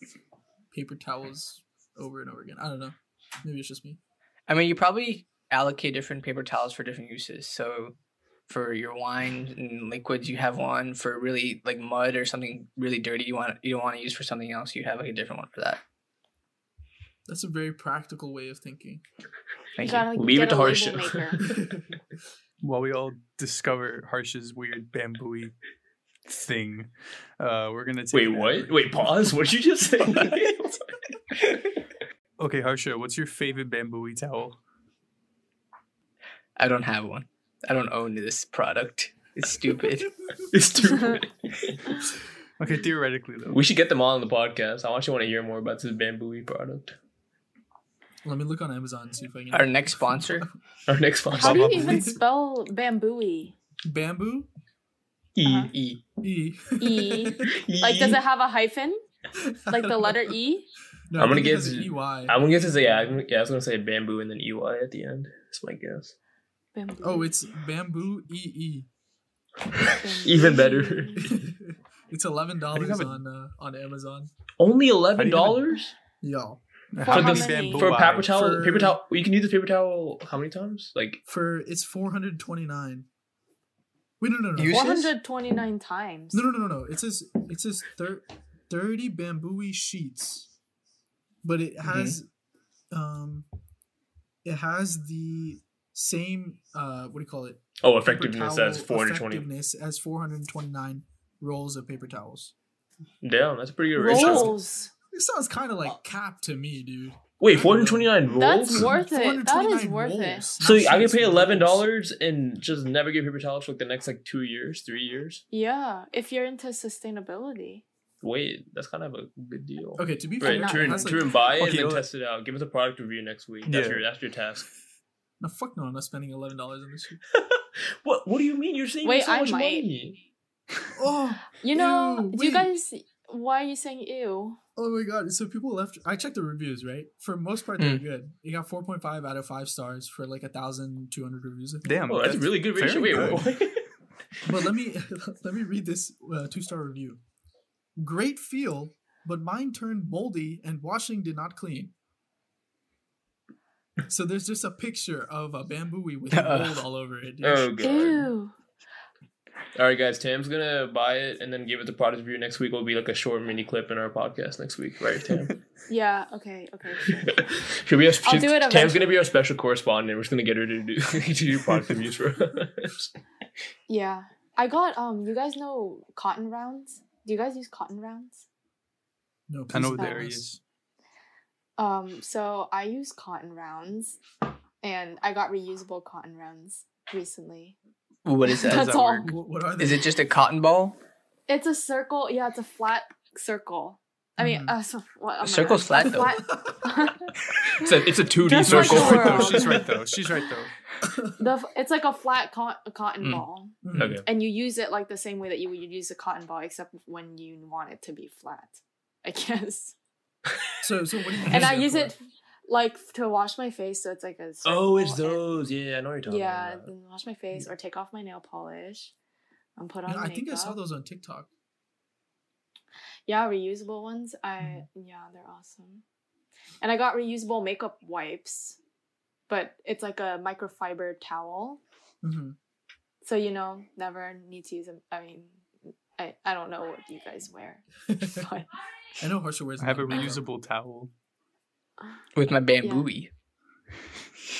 paper towels over and over again. I don't know. Maybe it's just me.
I mean, you probably allocate different paper towels for different uses. So for your wine and liquids, you have one for really like mud or something really dirty. You want you don't want to use for something else. You have like a different one for that.
That's a very practical way of thinking.
Thank
you
you.
gotta
Leave it to
a label
Harsha.
While we all discover Harsh's weird bamboo thing, uh, we're gonna take
Wait,
a-
what? Wait, pause. What did you just say?
Okay, Harsha, what's your favorite bamboo towel?
I don't have one. I don't own this product. It's stupid.
it's stupid.
Okay, theoretically though.
we should get them all on the podcast. I actually want to hear more about this bamboo product.
Let me look on Amazon and see if I can.
Our next sponsor.
Our next sponsor.
How do you even spell Bambooee?
Bamboo
E.
Uh-huh.
E.
E.
E. Like, does it have a hyphen? Like the letter E?
No,
I'm
I
gonna
think it
get
has an
to-
EY.
I'm gonna guess it's yeah. I'm, yeah, I was gonna say bamboo and then EY at the end. That's my guess.
Bamboo.
Oh, it's bamboo E
Even better.
It's eleven
How do you
dollars on uh, on Amazon.
Only eleven dollars
Yo,
For
How
how
does
many?
bamboo
for paper towel.
For-
Paper towel. You can use the paper towel how many times? Like
for it's four hundred twenty nine. Wait, no, no, no,
You-
Four
Uses?
hundred twenty-nine times.
no, no, no, no, no. It says it says thir- thirty bamboo sheets, but it has, um, it has the same uh, what do you call it?
oh, effectiveness
towel
as 420.
Effectiveness as four hundred twenty nine rolls of paper towels.
Damn, that's a pretty good ratio.
Rolls.
It sounds kind of like cap to me, dude.
Wait, 429 rolls.
That's worth it. That is
429
worth it.
So
not
I can pay eleven dollars and just never get paper towels for like the next like two years, three years.
Yeah, if you're into sustainability.
Wait, that's kind of a good deal.
Okay, to be
Right,
fair,
not-
turn,
it has, like-
turn buy it
Okay,
and then test it out. Give us a product review next week. That's
Yeah.
your that's your task.
No, fuck no, I'm not spending eleven dollars on this shit.
what What do you mean? You're saving
Wait,
so
I
much
might.
money.
Oh,
You know,
Ew,
do you guys why are you saying ew?
oh my god! So people left. I checked the reviews, right? For most part,
Hmm.
they're good. You got four point five out of five stars for like a thousand two hundred reviews.
Damn,
Oh, that's a really good ratio.
very
Wait,
good.
what?
But let me let me read this uh, two star review. Great feel, but mine turned moldy and washing did not clean. So there's just a picture of a bamboo with mold all over it. dude.
oh god.
Ew.
All right, guys. Tam's gonna buy it and then give it the product review next week. Will be like a short mini clip in our podcast next week, right, Tam?
Yeah, okay, okay. sure.
Should be a,
I'll
she's-
do it
Tam's gonna be our special correspondent. We're just gonna get her to do to do product reviews for us.
Yeah. I got um you guys know cotton rounds? Do you guys use cotton rounds?
No,
I know
please
the
tell
area
us.
is.
Um so I use cotton rounds and I got reusable cotton rounds recently.
What is that?
does
That's
that
all.
work?
What, what are they?
Is it just a cotton ball?
It's a circle. Yeah, it's a flat circle. I mean,
Mhm.
uh, so, what, oh my
circle's
God.
flat, though.
Flat-
It's a it's a two D
Just
circle.
the
right though. She's right though. She's right though.
the it's like a flat co- cotton
Mm.
ball,
Mhm.
Okay.
and you use it like the same way that you would use a cotton ball, except when you want it to be flat. I guess.
So, so what do you
And I use
for?
it like to wash my face, so it's like a.
Oh, it's
circle and-
those. Yeah, I know what you're talking
Yeah,
about.
then wash my face or take off my nail polish, and put on
You know, I think I saw those on TikTok.
Yeah, reusable ones. I yeah, they're awesome. And I got reusable makeup wipes, but it's like a microfiber towel.
hmm
So you know, never need to use them. I mean, I, I don't know what you guys wear, but
I know Harsha wears.
I have a
lot of makeup.
reusable towel.
With my bamboo.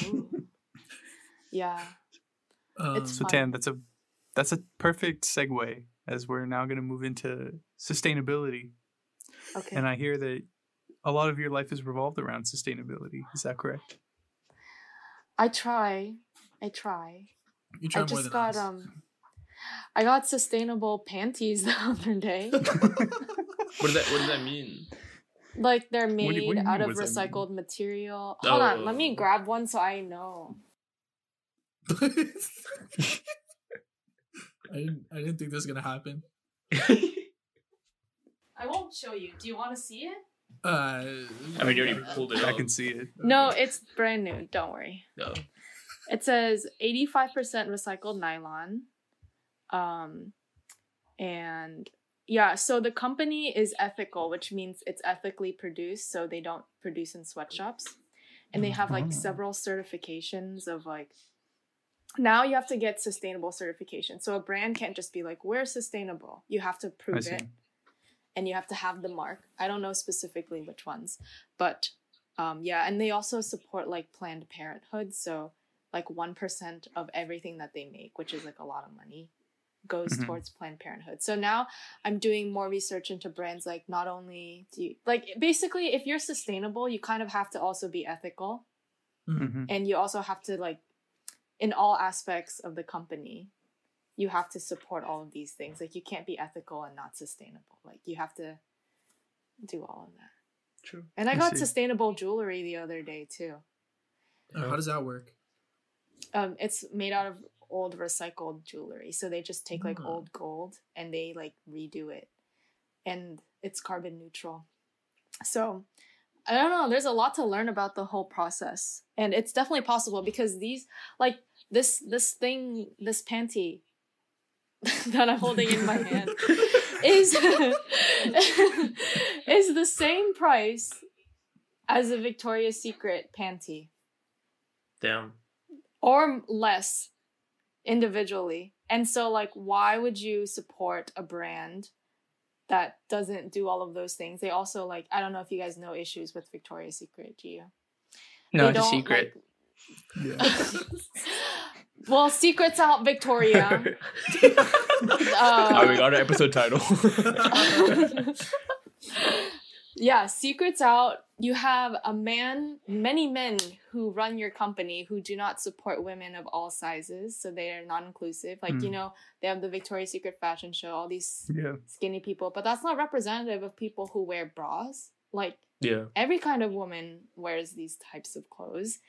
ooh. yeah,
Um,
It's
So
fun.
Tam, that's a that's a perfect segue as we're now going to move into sustainability.
okay.
And I hear that a lot of your life is revolved around sustainability. Is that correct?
I try, I try.
you try
I
more
just
than
got
us.
um, I got sustainable panties the other day.
What does that What does that mean?
Like they're
do you-
made
what do you
out
mean,
of
what does that
recycled material. Hold on, let me
Oh.
grab one so I know.
I didn't. I didn't think this was gonna happen.
I won't show you. Do you want to see it?
Uh,
I mean, you already pulled it
I
up.
can see it.
No, it's brand new. Don't worry.
No.
It says 85% recycled nylon. Um, and yeah, so the company is ethical, which means it's ethically produced, so they don't produce in sweatshops. And they have like
Mhm.
several certifications of like now you have to get sustainable certification. So a brand can't just be like, we're sustainable. You have to prove it and you have to have the mark. I don't know specifically which ones, but um, yeah, and they also support like Planned Parenthood. So like one percent of everything that they make, which is like a lot of money, goes
Mhm.
towards Planned Parenthood. So now I'm doing more research into brands. Like not only do you like basically if you're sustainable, you kind of have to also be ethical,
Mhm.
and you also have to like in all aspects of the company you have to support all of these things like you can't be ethical and not sustainable like you have to do all of that
True.
and i
I
got
see.
sustainable jewelry the other day too
how does that work?
um it's made out of old recycled jewelry. So they just take like
Ah.
old gold and they like redo it. And it's carbon neutral. So i don't know there's a lot to learn about the whole process. And it's definitely possible because these like this this thing this panty that i'm holding in my hand is is the same price as a victoria's secret panty.
Damn.
or less individually. And so like why would you support a brand that doesn't do all of those things? They also like I don't know if you guys know issues with Victoria's Secret, do you?
No, it's a secret.
like- well, secrets out Victoria.
oh, we
Uh,
got an episode title.
yeah, secrets out. You have a man, many men who run your company who do not support women of all sizes, so they are non-inclusive. Like you
Hmm.
know, they have the Victoria's Secret fashion show, all these
Yeah.
skinny people, but that's not representative of people who wear bras. Like
yeah.
every kind of woman wears these types of clothes,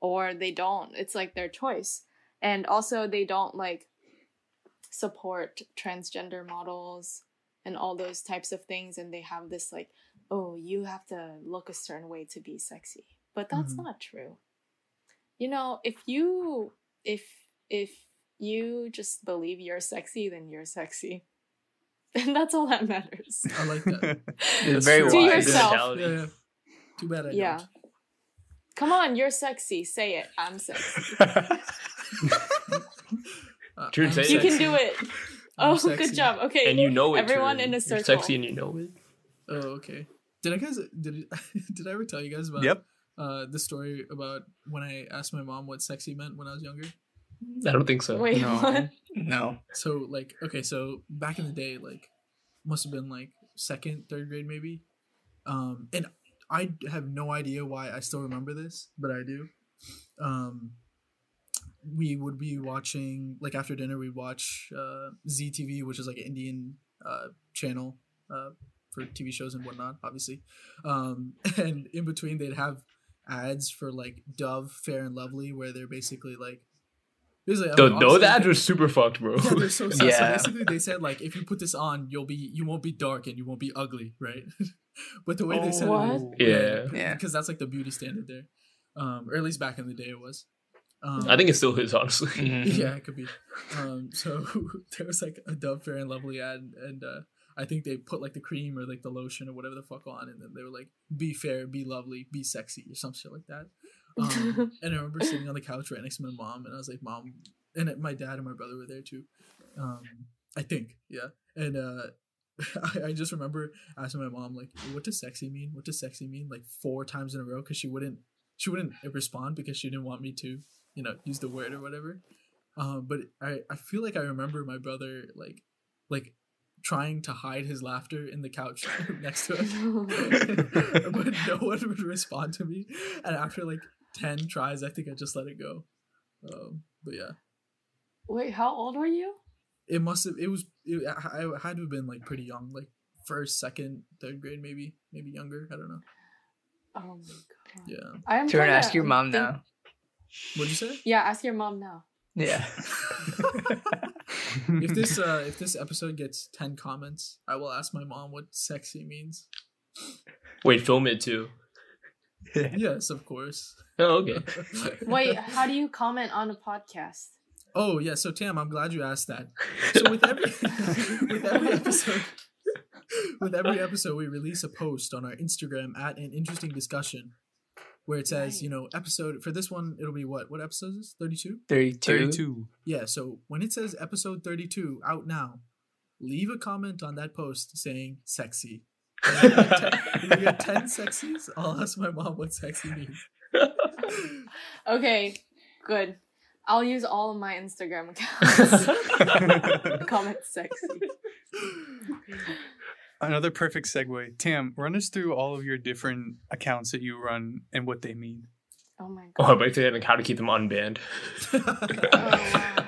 or they don't. It's like their choice, and also they don't like support transgender models and all those types of things, and they have this like, oh, you have to look a certain way to be sexy, but that's
Mhm.
not true. You know, if you if if you just believe you're sexy, then you're sexy. And that's all that matters.
I like that.
It's very
To
wise.
yourself.
Yeah, yeah. Too bad I
yeah.
don't.
Come on, you're sexy. Say it. I'm sexy.
Uh,
True,
I'm
say it.
You can do it.
I'm
Oh,
sexy.
good job. Okay.
and you know it.
Everyone
too.
in a
You're
circle.
sexy and you know it.
Oh, okay. Did I guys did did I ever tell you guys about
Yep.
uh the story about when I asked my mom what sexy meant when I was younger?
I don't think so.
Wait,
No.
what?
No.
So like okay, so back in the day, like must have been like second, third grade maybe. Um and I have no idea why I still remember this, but I do. Um we would be watching like after dinner we'd watch uh Zee TV, which is like an Indian uh channel uh for TV shows and whatnot, obviously. Um and in between they'd have ads for like Dove Fair and Lovely where they're basically like basically I
Th-
mean,
those
obviously-
ads were super fucked, bro.
yeah, they're so sad.
Yeah.
So basically, they said like if you put this on, you'll be you won't be dark and you won't be ugly, right? but the way they said
What?
it,
Yeah.
Yeah.
because that's like the beauty standard there, um, or at least back in the day it was. Um,
I think it still is, honestly.
Mhm.
yeah, it could be. Um, so there was like a Dove Fair and Lovely ad, and uh, I think they put like the cream or like the lotion or whatever the fuck on, and then they were like, "Be fair, be lovely, be sexy," or some shit like that. Um, and I remember sitting on the couch right next to my mom, and I was like, "Mom," and it- my dad and my brother were there too. Um, I think, yeah. And uh, I, I just remember asking my mom like, "What does sexy mean? What does sexy mean?" Like four times in a row because she wouldn't she wouldn't respond because she didn't want me to you know use the word or whatever. Um, but I I feel like I remember my brother like like trying to hide his laughter in the couch next to us but no one would respond to me. And after like ten tries, I think I just let it go. Um, but yeah,
Wait, how old were you?
it must have. It was. It, I, I had to have been like pretty young, like first, second, third grade, maybe, maybe younger. I don't know.
Oh my god.
Yeah.
I am
Turn
kinda
ask your mom
think-
now.
What'd you say?
Yeah, ask your mom now.
Yeah.
If this uh if this episode gets ten comments, I will ask my mom what sexy means.
Wait, film it too.
yes, of course.
Oh, okay.
Wait, how do you comment on a podcast?
Oh yeah, so Tam, I'm glad you asked that. So with every with every episode with every episode we release a post on our Instagram at an interesting discussion where it says,
Right.
you know, episode for this one it'll be what? What episode is this? 32?
32.
32.
Yeah, so when it says episode 32 out now, leave a comment on that post saying sexy. And if we get 10 if get 10 sexies, I'll ask my mom what sexy means.
Okay, good. I'll use all of my Instagram accounts. Comment sexy.
Another perfect segue. Tam, run us through all of your different accounts that you run and what they mean.
Oh my
Oh,
god.
I'm about to like how to keep them unbanned.
Oh.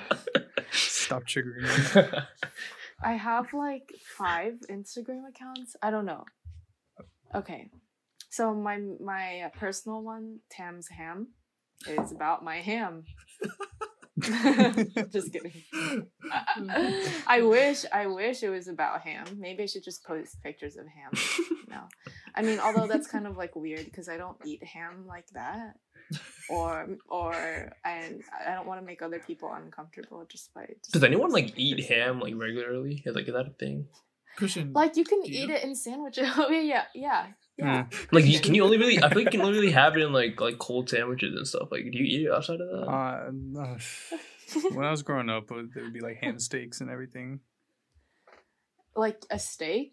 Stop triggering me.
I have like five Instagram accounts. I don't know. Okay, so my my uh, personal one, Tam's Ham, is about my ham. just kidding. Mm-hmm. I wish I wish it was about ham. Maybe I should just post pictures of ham. No, I mean, although that's kind of like weird because I don't eat ham like that, or or and I don't want to make other people uncomfortable just by. Just
Does anyone like eat ham like regularly? Is, Like is that a thing?
Christian,
Like you can
Do
eat
you?
it in sandwiches. Oh yeah, yeah, yeah, yeah.
Like you, can you only really? I feel like you can only really have it in like like cold sandwiches and stuff. Like do you eat it outside of that?
Uh, uh, when I was growing up, there would be like ham steaks and everything.
like a steak.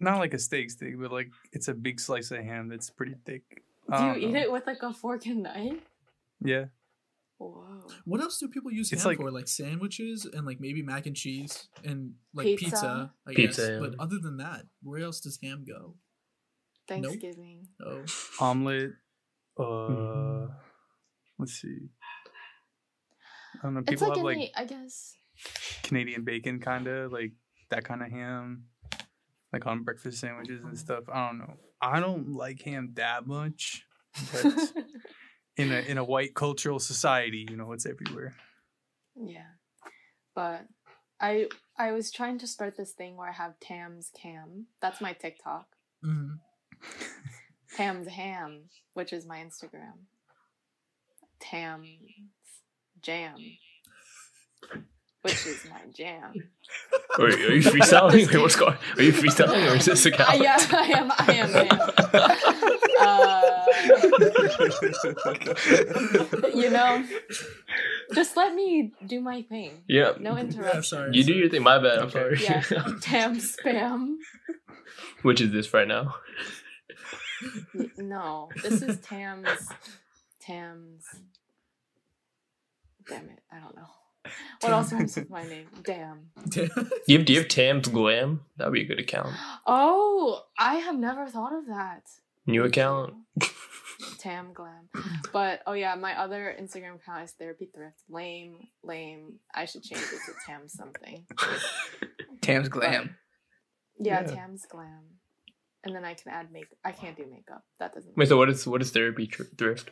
Not like a steak steak, but like it's a big slice of ham that's pretty thick.
Do you
don't
eat
know.
it with like a fork and knife?
Yeah.
Whoa.
What else do people use
It's
ham
like-
for? Like sandwiches and like maybe mac and cheese and like
Pizza.
pizza. I
Pizza,
guess.
yeah.
But other than that, where else does ham go?
Thanksgiving.
Oh,
Omelet. Uh,
Mhm.
let's see. I don't know.
It's
People
like
have
any,
like
I guess.
Canadian bacon, kind of like that kind of ham, like on breakfast sandwiches and stuff. I don't know. I don't like ham that much, but in a in a white cultural society, you know, it's everywhere.
yeah, but I I was trying to start this thing where I have Tam's Cam. That's my TikTok.
mhm.
Tam's Ham, which is my Instagram. Tam's Jam, which is my jam.
Or are you freestyling? Wait, what's going? Are you freestyling or is this a
Uh,
cow?
yeah, I am. I am. I am. You know, just let me do my thing.
Yeah.
No
yeah, sorry.
You do your thing. My bad. I'm
Okay.
sorry.
Yeah, tam spam.
Which is this right now?
No, this is Tam's. Tam's. Damn it, I don't know. What else rhymes with my name? Damn.
Do you have, do you have Tam's Glam? That would be a good account.
Oh, I have never thought of that.
New account.
Tam Glam. But oh yeah, my other Instagram account is Therapy Thrift. Lame, lame. I should change it to Tam something.
Tam's glam.
Yeah,
Yeah.
Tam's Glam. And then I can add make. I can't do makeup. That doesn't.
Wait, so what is what is therapy tr- thrift?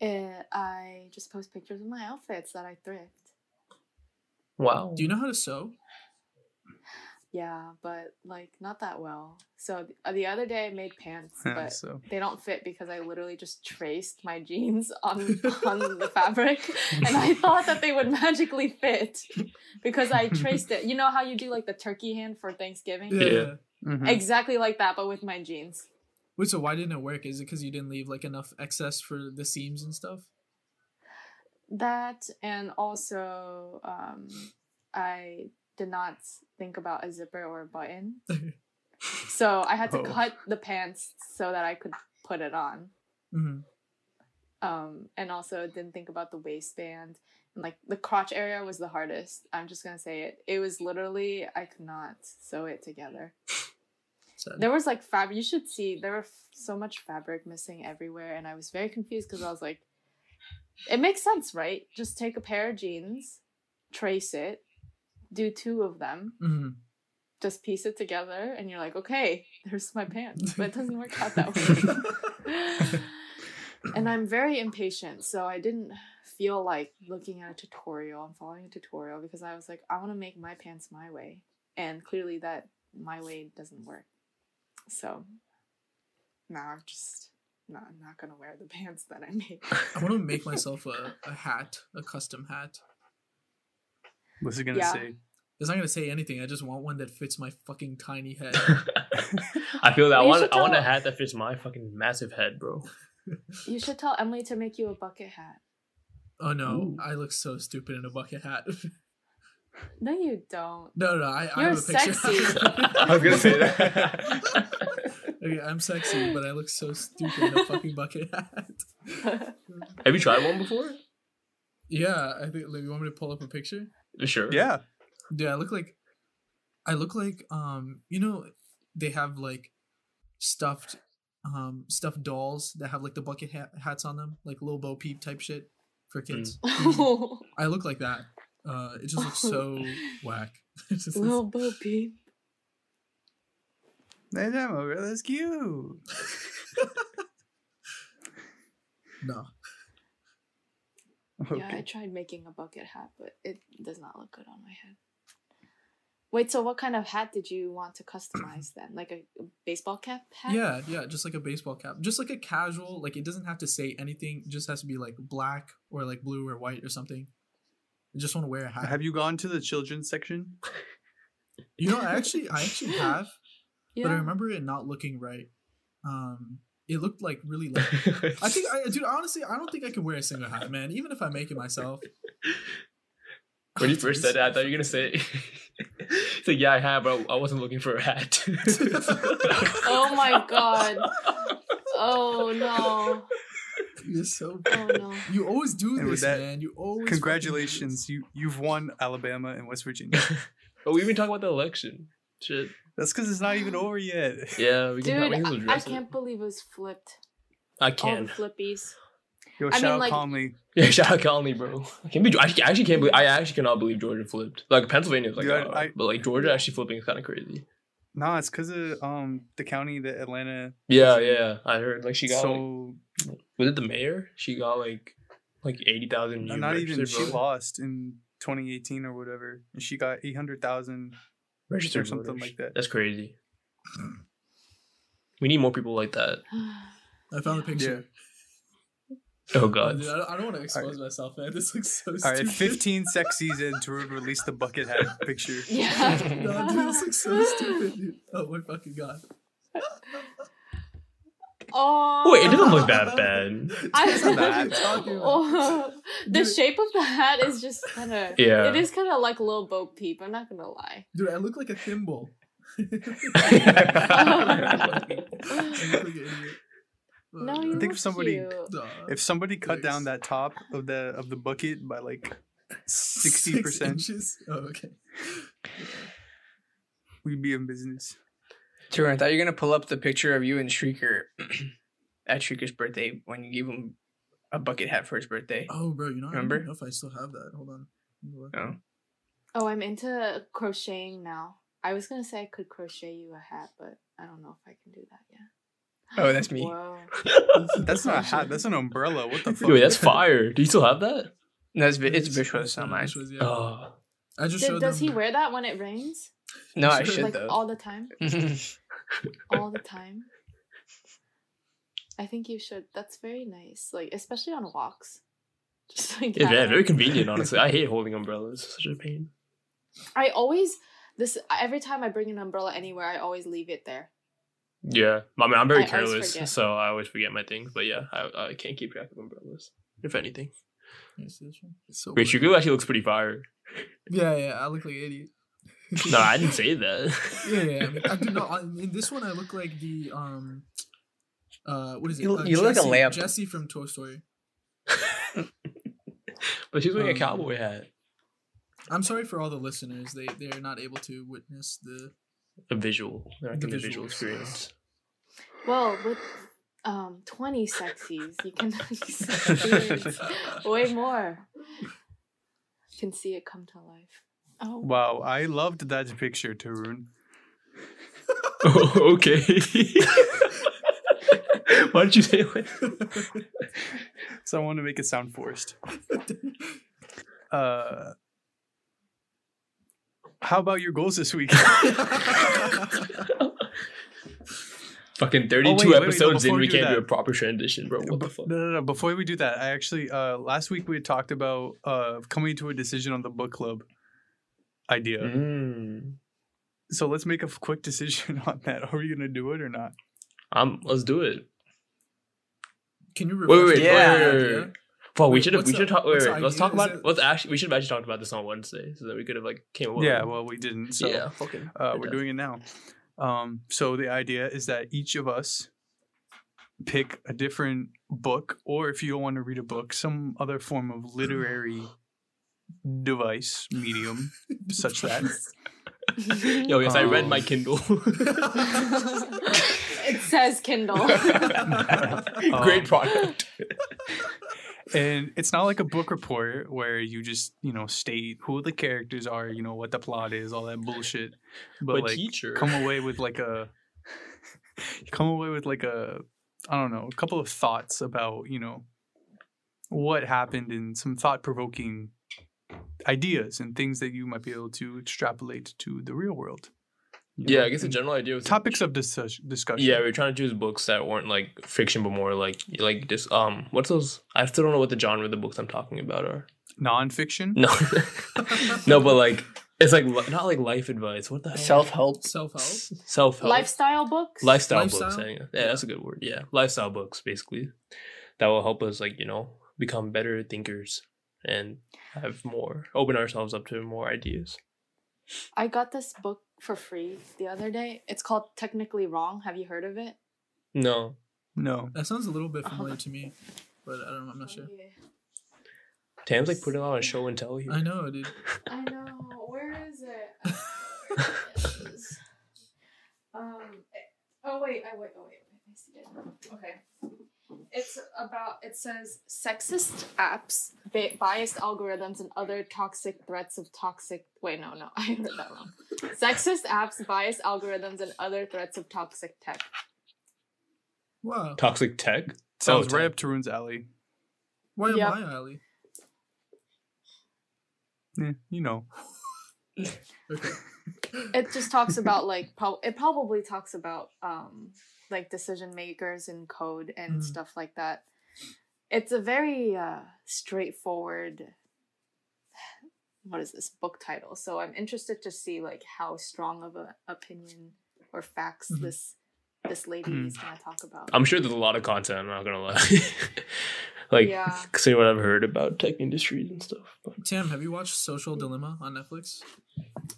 Uh, I just post pictures of my outfits that I thrift.
Wow.
Do you know how to sew?
Yeah, but like not that well. So th- uh, the other day I made pants, but
so
they don't fit because I literally just traced my jeans on on the fabric, and I thought that they would magically fit because I traced it. You know how you do like the turkey hand for Thanksgiving?
Yeah.
Mhm.
Exactly like that, but with my jeans.
Wait, so why didn't it work? Is it because you didn't leave like enough excess for the seams and stuff?
That and also um, I did not think about a zipper or a button, so I had to
Oh.
cut the pants so that I could put it on.
hmm
um and also didn't think about the waistband. And like the crotch area was the hardest. I'm just gonna say it. It was literally i could not sew it together.
Sad.
there was like fabric you should see there were f- so much fabric missing everywhere and i was very confused because i was like it makes sense right? Just take a pair of jeans trace it do two of them
hmm
just piece it together and you're like okay there's my pants but it doesn't work out that way and I'm very impatient, so I didn't feel like looking at a tutorial and following a tutorial because I was like, I want to make my pants my way, and clearly that my way doesn't work. So now I'm just no, I'm not gonna wear the pants that I made.
I want to make myself a, a hat, a custom hat.
What's it gonna
Yeah.
say?
It's not gonna say anything. I just want one that fits my fucking tiny head.
I feel that I want
should
I want a hat that fits my fucking massive head, bro.
You should tell Emily to make you a bucket hat.
Oh no,
Ooh.
I look so stupid in a bucket hat.
No, you don't.
no, no, I, I
You're
have a picture.
sexy.
I was gonna say that.
okay, I'm sexy, but I look so stupid in a fucking bucket hat.
Have you tried one before?
Yeah, I think. Like, you want me to pull up a picture?
Sure.
Yeah.
Yeah, I look like. I look like um, you know, they have like stuffed, um, stuffed dolls that have like the bucket hat hats on them, like little Bo Peep type shit for kids. I look like that. Uh, it just looks so whack. It
Little Bo Peep.
Hey, demo, bro, that's cute.
no.
Yeah, I tried making a bucket hat, but it does not look good on my head. Wait, so what kind of hat did you want to customize then? Like a a baseball cap hat?
Yeah, yeah, just like a baseball cap, just like a casual. Like it doesn't have to say anything. It just has to be like black or like blue or white or something. I just want to wear a hat.
Have you gone to the children's section?
You know, I actually, I actually have,
Yeah.
but I remember it not looking right. Um, it looked like really like. I think, I, dude, honestly, I don't think I can wear a single hat, man. Even if I make it myself.
when you first said that, I thought you were gonna say. It's like yeah, I have, but I wasn't looking for a hat.
Oh my god. Oh no.
You're so.
Oh no.
You always do
And
this,
that,
man. You always.
Congratulations, you you've won Alabama and West Virginia.
but we even talk about the election. Shit.
That's because it's not even over yet.
Yeah, we can.
Dude,
we can
I, I can't believe it was flipped.
I can.
All
can.
the flippies.
Yo,
I
shout
mean,
out
like-
Conley.
Yeah, shout out Conley, bro. I can't be. I actually- can't believe. I actually cannot believe Georgia flipped. Like Pennsylvania is like,
Dude, I-
uh,
I-
but like Georgia actually flipping is kind of crazy.
Nah, it's because of um the county that Atlanta.
Yeah, yeah. I heard like she got. like,
so
was it the mayor? She got like like eighty thousand.
not even she lost in 2018 or whatever, and she got 800,000
registered
or something
voters.
like that.
That's crazy. We need more people like that.
I found the picture.
Oh
Oh,
god.
dude, I don't, don't want to expose myself, man. This looks so
All
stupid.
right, 15 sex season to release the bucket hat picture.
Yeah.
no, dude, this looks so stupid, dude. Oh my fucking god.
Oh.
Wait, it doesn't look that bad.
I,
It's. Talking
Oh, the shape of the hat is just kind of.
Yeah.
It is kind of like a little Bo Peep. I'm not gonna lie.
Dude, I look like a thimble. Like an idiot.
No,
God.
you
think
look
if somebody-
cute.
If somebody cut down that top of the of the bucket by like 60%,
Oh, okay.
we'd be in business.
Tarun, I thought you were gonna pull up the picture of you and Shrieker at Shrieker's birthday when you gave him a bucket hat for his birthday.
Oh, bro, you know, I
Remember?
don't know if I still have that. Hold on. Let me look.
No.
Oh, I'm into crocheting now. I was gonna say I could crochet you a hat, but I don't know if I can do that yet.
Oh, that's me.
That's not a hat. That's an umbrella. What the fuck?
Wait, that's fire. Do you still have that?
No, it's, vi- it's
It's-
visual.
it's
It's not
not
mine.
visuals, yeah.
Oh.
I just
Did-
showed
does he wear that when it rains?
No, I should
like
though.
all the time? All the time? I think you should. That's very nice. Like especially on walks. Just like
Yeah,
have
very, convenient, honestly. I hate holding umbrellas. It's such a pain.
I always this every time I bring an umbrella anywhere, I always leave it there.
Yeah. I mean, I'm very
I
careless,
forget.
so I always forget my things. But yeah, I, I can't keep track of umbrellas, if anything.
See this one? It's so
Wait,
weird.
Shugu actually looks pretty fire.
Yeah, yeah, I look like an idiot.
No, I didn't say that.
yeah, yeah. I, I do not. In in this one, I look like the um, uh, what is it?
You-
uh,
you look like a
Jessie-
lamp.
Jessie from Toy Story.
but she's wearing
Um,
a cowboy hat.
I'm sorry for all the listeners. They they're not able to witness the.
A visual.
The
the visual experience.
Well, with um twenty sexies, you can experience way more. You can see it come to life. Oh
Wow, I loved that picture, Tarun.
oh, okay. Why did you say it
So I want to make it sound forced. Uh, how about your goals this week?
Fucking 32
wait, wait, no,
episodes in, we
we
can't do
that-
a proper transition, bro. What the fuck?
No, no, no. Before we do that, I actually uh last week we had talked about uh coming to a decision on the book club idea.
Mm.
So let's make a quick decision on that. Are we gonna do it or not?
Um, let's do it.
Can you
Wait,
refresh
wait,
the
Yeah.
wait, wait, wait. Fuck, we should have. We should talk. Wait,
what's
wait. Let's talk about.
it-
Let's actually. We should have actually talked about this on Wednesday, so that we could have like came up. with
yeah,
it.
well we didn't. So
yeah, fucking.
uh, we're doing it now. Um, so the idea is that each of us pick a different book, or if you don't want to read a book, some other form of literary device, medium, such that.
Yo, yes, I read my
Um,
Kindle.
it says Kindle.
Great product.
And it's not like a book report where you just, you know, state who the characters are, you know, what the plot is, all that bullshit. But,
But
like,
teacher.
come away with like a, come away with like a, I don't know, a couple of thoughts about, you know, what happened and some thought provoking ideas and things that you might be able to extrapolate to the real world. you
Yeah,
know,
I guess the general idea was
topics of dis- discussion.
Yeah, we are trying to choose books that weren't like fiction, but more like like this. Um, what's those? I still don't know what the genre of the books I'm talking about are.
nonfiction.
No, no, but like it's like not like life advice. What the hell?
Self help.
Self help.
self help
Lifestyle books.
lifestyle,
Lifestyle?
books. Yeah, yeah, that's a good word. Yeah, lifestyle books basically that will help us like you know become better thinkers and have more open ourselves up to more ideas.
I got this book for free the other day. It's called Technically Wrong. Have you heard of it?
No,
No.
That sounds a little bit familiar to me, but I don't. know. I'm not sure.
Tam's like putting on a show and tell here.
I know, dude.
I know. Where is it? It is- um. oh wait. I wait. Oh wait. wait, I see it. Okay. It's about. It says sexist apps, ba- biased algorithms, and other toxic threats of toxic. Wait, no, no, I heard that wrong. Sexist apps, biased algorithms, and other threats of toxic tech.
Wow.
Toxic tech.
Sounds
Oh,
right
tech.
up Tarun's alley.
Why am I alley?
Yeah, you know.
Okay.
it just talks about like pro- it probably talks about um like decision makers in code and
Mm.
stuff like that it's a very uh straightforward what is this book title so i'm interested to see like how strong of a opinion or facts
Mhm.
this this lady
Mhm.
is gonna talk about
I'm sure there's a lot of content. I'm not gonna lie. like,
Yeah.
see what I've heard about tech industries and stuff. But
Tam, have you watched Social Dilemma on Netflix?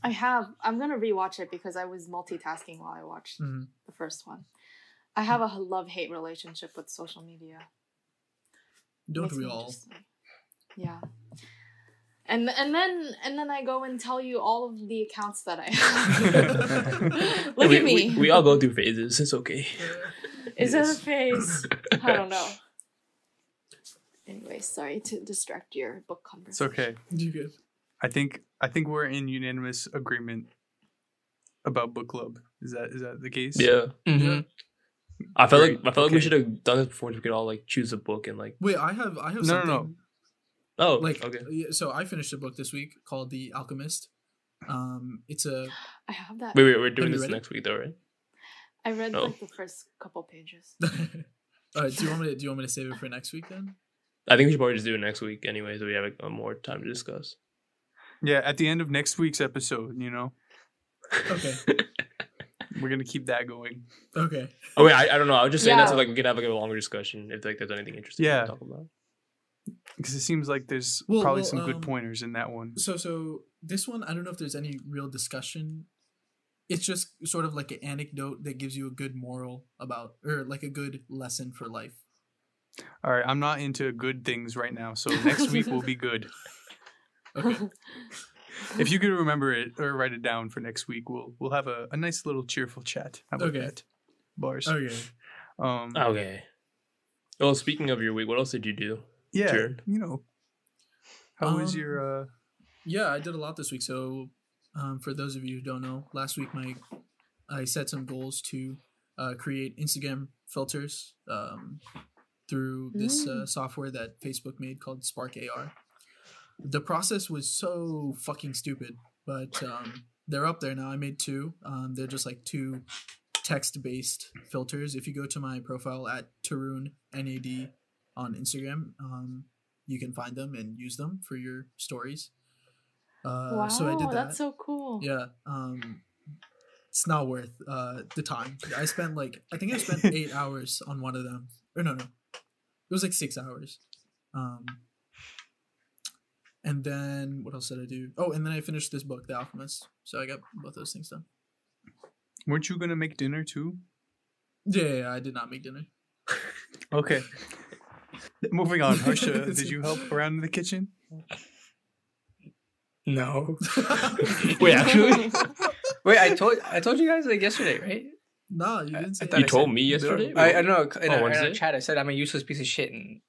i have i'm gonna rewatch it because i was multitasking while i watched
Mhm.
the first one i have a love-hate relationship with social media
Don't
Makes
we all?
Yeah. And and then and then I go and tell you all of the accounts that I have. Look
we,
at me.
We, we all go through phases. It's okay.
Is that a phase? I don't know. Anyway, sorry to distract your book
conference.
It's
okay.
You good?
I think I think we're in unanimous agreement about book club. Is that is that the case?
Yeah.
Mhm.
I felt like I felt like we should have done this before. So we could all like choose a book and like.
Wait, I have. I have
No, no,
something.
no.
Oh,
Like,
okay.
so I finished a book this week called The Alchemist. Um, it's a
I have that.
Wait, wait, we're doing this
read
next week though, right?
I read
Oh.
like the first couple pages.
uh, do you want me to do you want me to save it for next week then?
I think we should probably just do it next week anyway, so we have like, uh, more time to discuss.
Yeah, at the end of next week's episode, you know,
Okay.
we're gonna keep that going.
Okay.
Oh wait, I, I don't know. I was just saying that so like we could have like a longer discussion if like there's anything interesting
Yeah.
to talk about.
Because it seems like there's
Well,
probably
well,
some good
um,
pointers in that one.
So so this one I don't know if there's any real discussion. It's just sort of like an anecdote that gives you a good moral about or like a good lesson for life.
All right, I'm not into good things right now, so next week will be good.
Okay.
If you could remember it or write it down for next week, we'll we'll have a, a nice little cheerful chat. How about
Okay.
that? Bars.
Okay.
Um.
Okay. Well, speaking of your week, what else did you do?
yeah.
sure.
You know. How was
Um,
your? uh
Yeah, I did a lot this week. So, um, for those of you who don't know, last week my I set some goals to uh, create Instagram filters um, through this uh,
Mm.
software that Facebook made called Spark AR. The process was so fucking stupid, but um, they're up there now. I made two. Um, they're just like two text based filters. If you go to my profile at Tarun NAD on Instagram, um, you can find them and use them for your stories. Uh,
wow,
so I did that.
that's so cool.
Yeah. Um it's not worth uh the time. I spent like I think I spent eight hours on one of them. Or no no. It was like six hours. Um and then what else did I do? Oh, and then I finished this book, The Alchemist. So I got both those things done.
Weren't you gonna make dinner too?
Yeah, yeah, yeah, I did not make dinner.
Okay. Moving on, Harsha, did you help around in the kitchen?
No.
Wait, actually,
Wait, I told I told you guys like yesterday, right?
no, you didn't
I
say
thought
you
I
told
said-
me yesterday.
I, I know in,
Oh,
our, in
Wednesday?
our chat I said I'm a useless piece of shit in,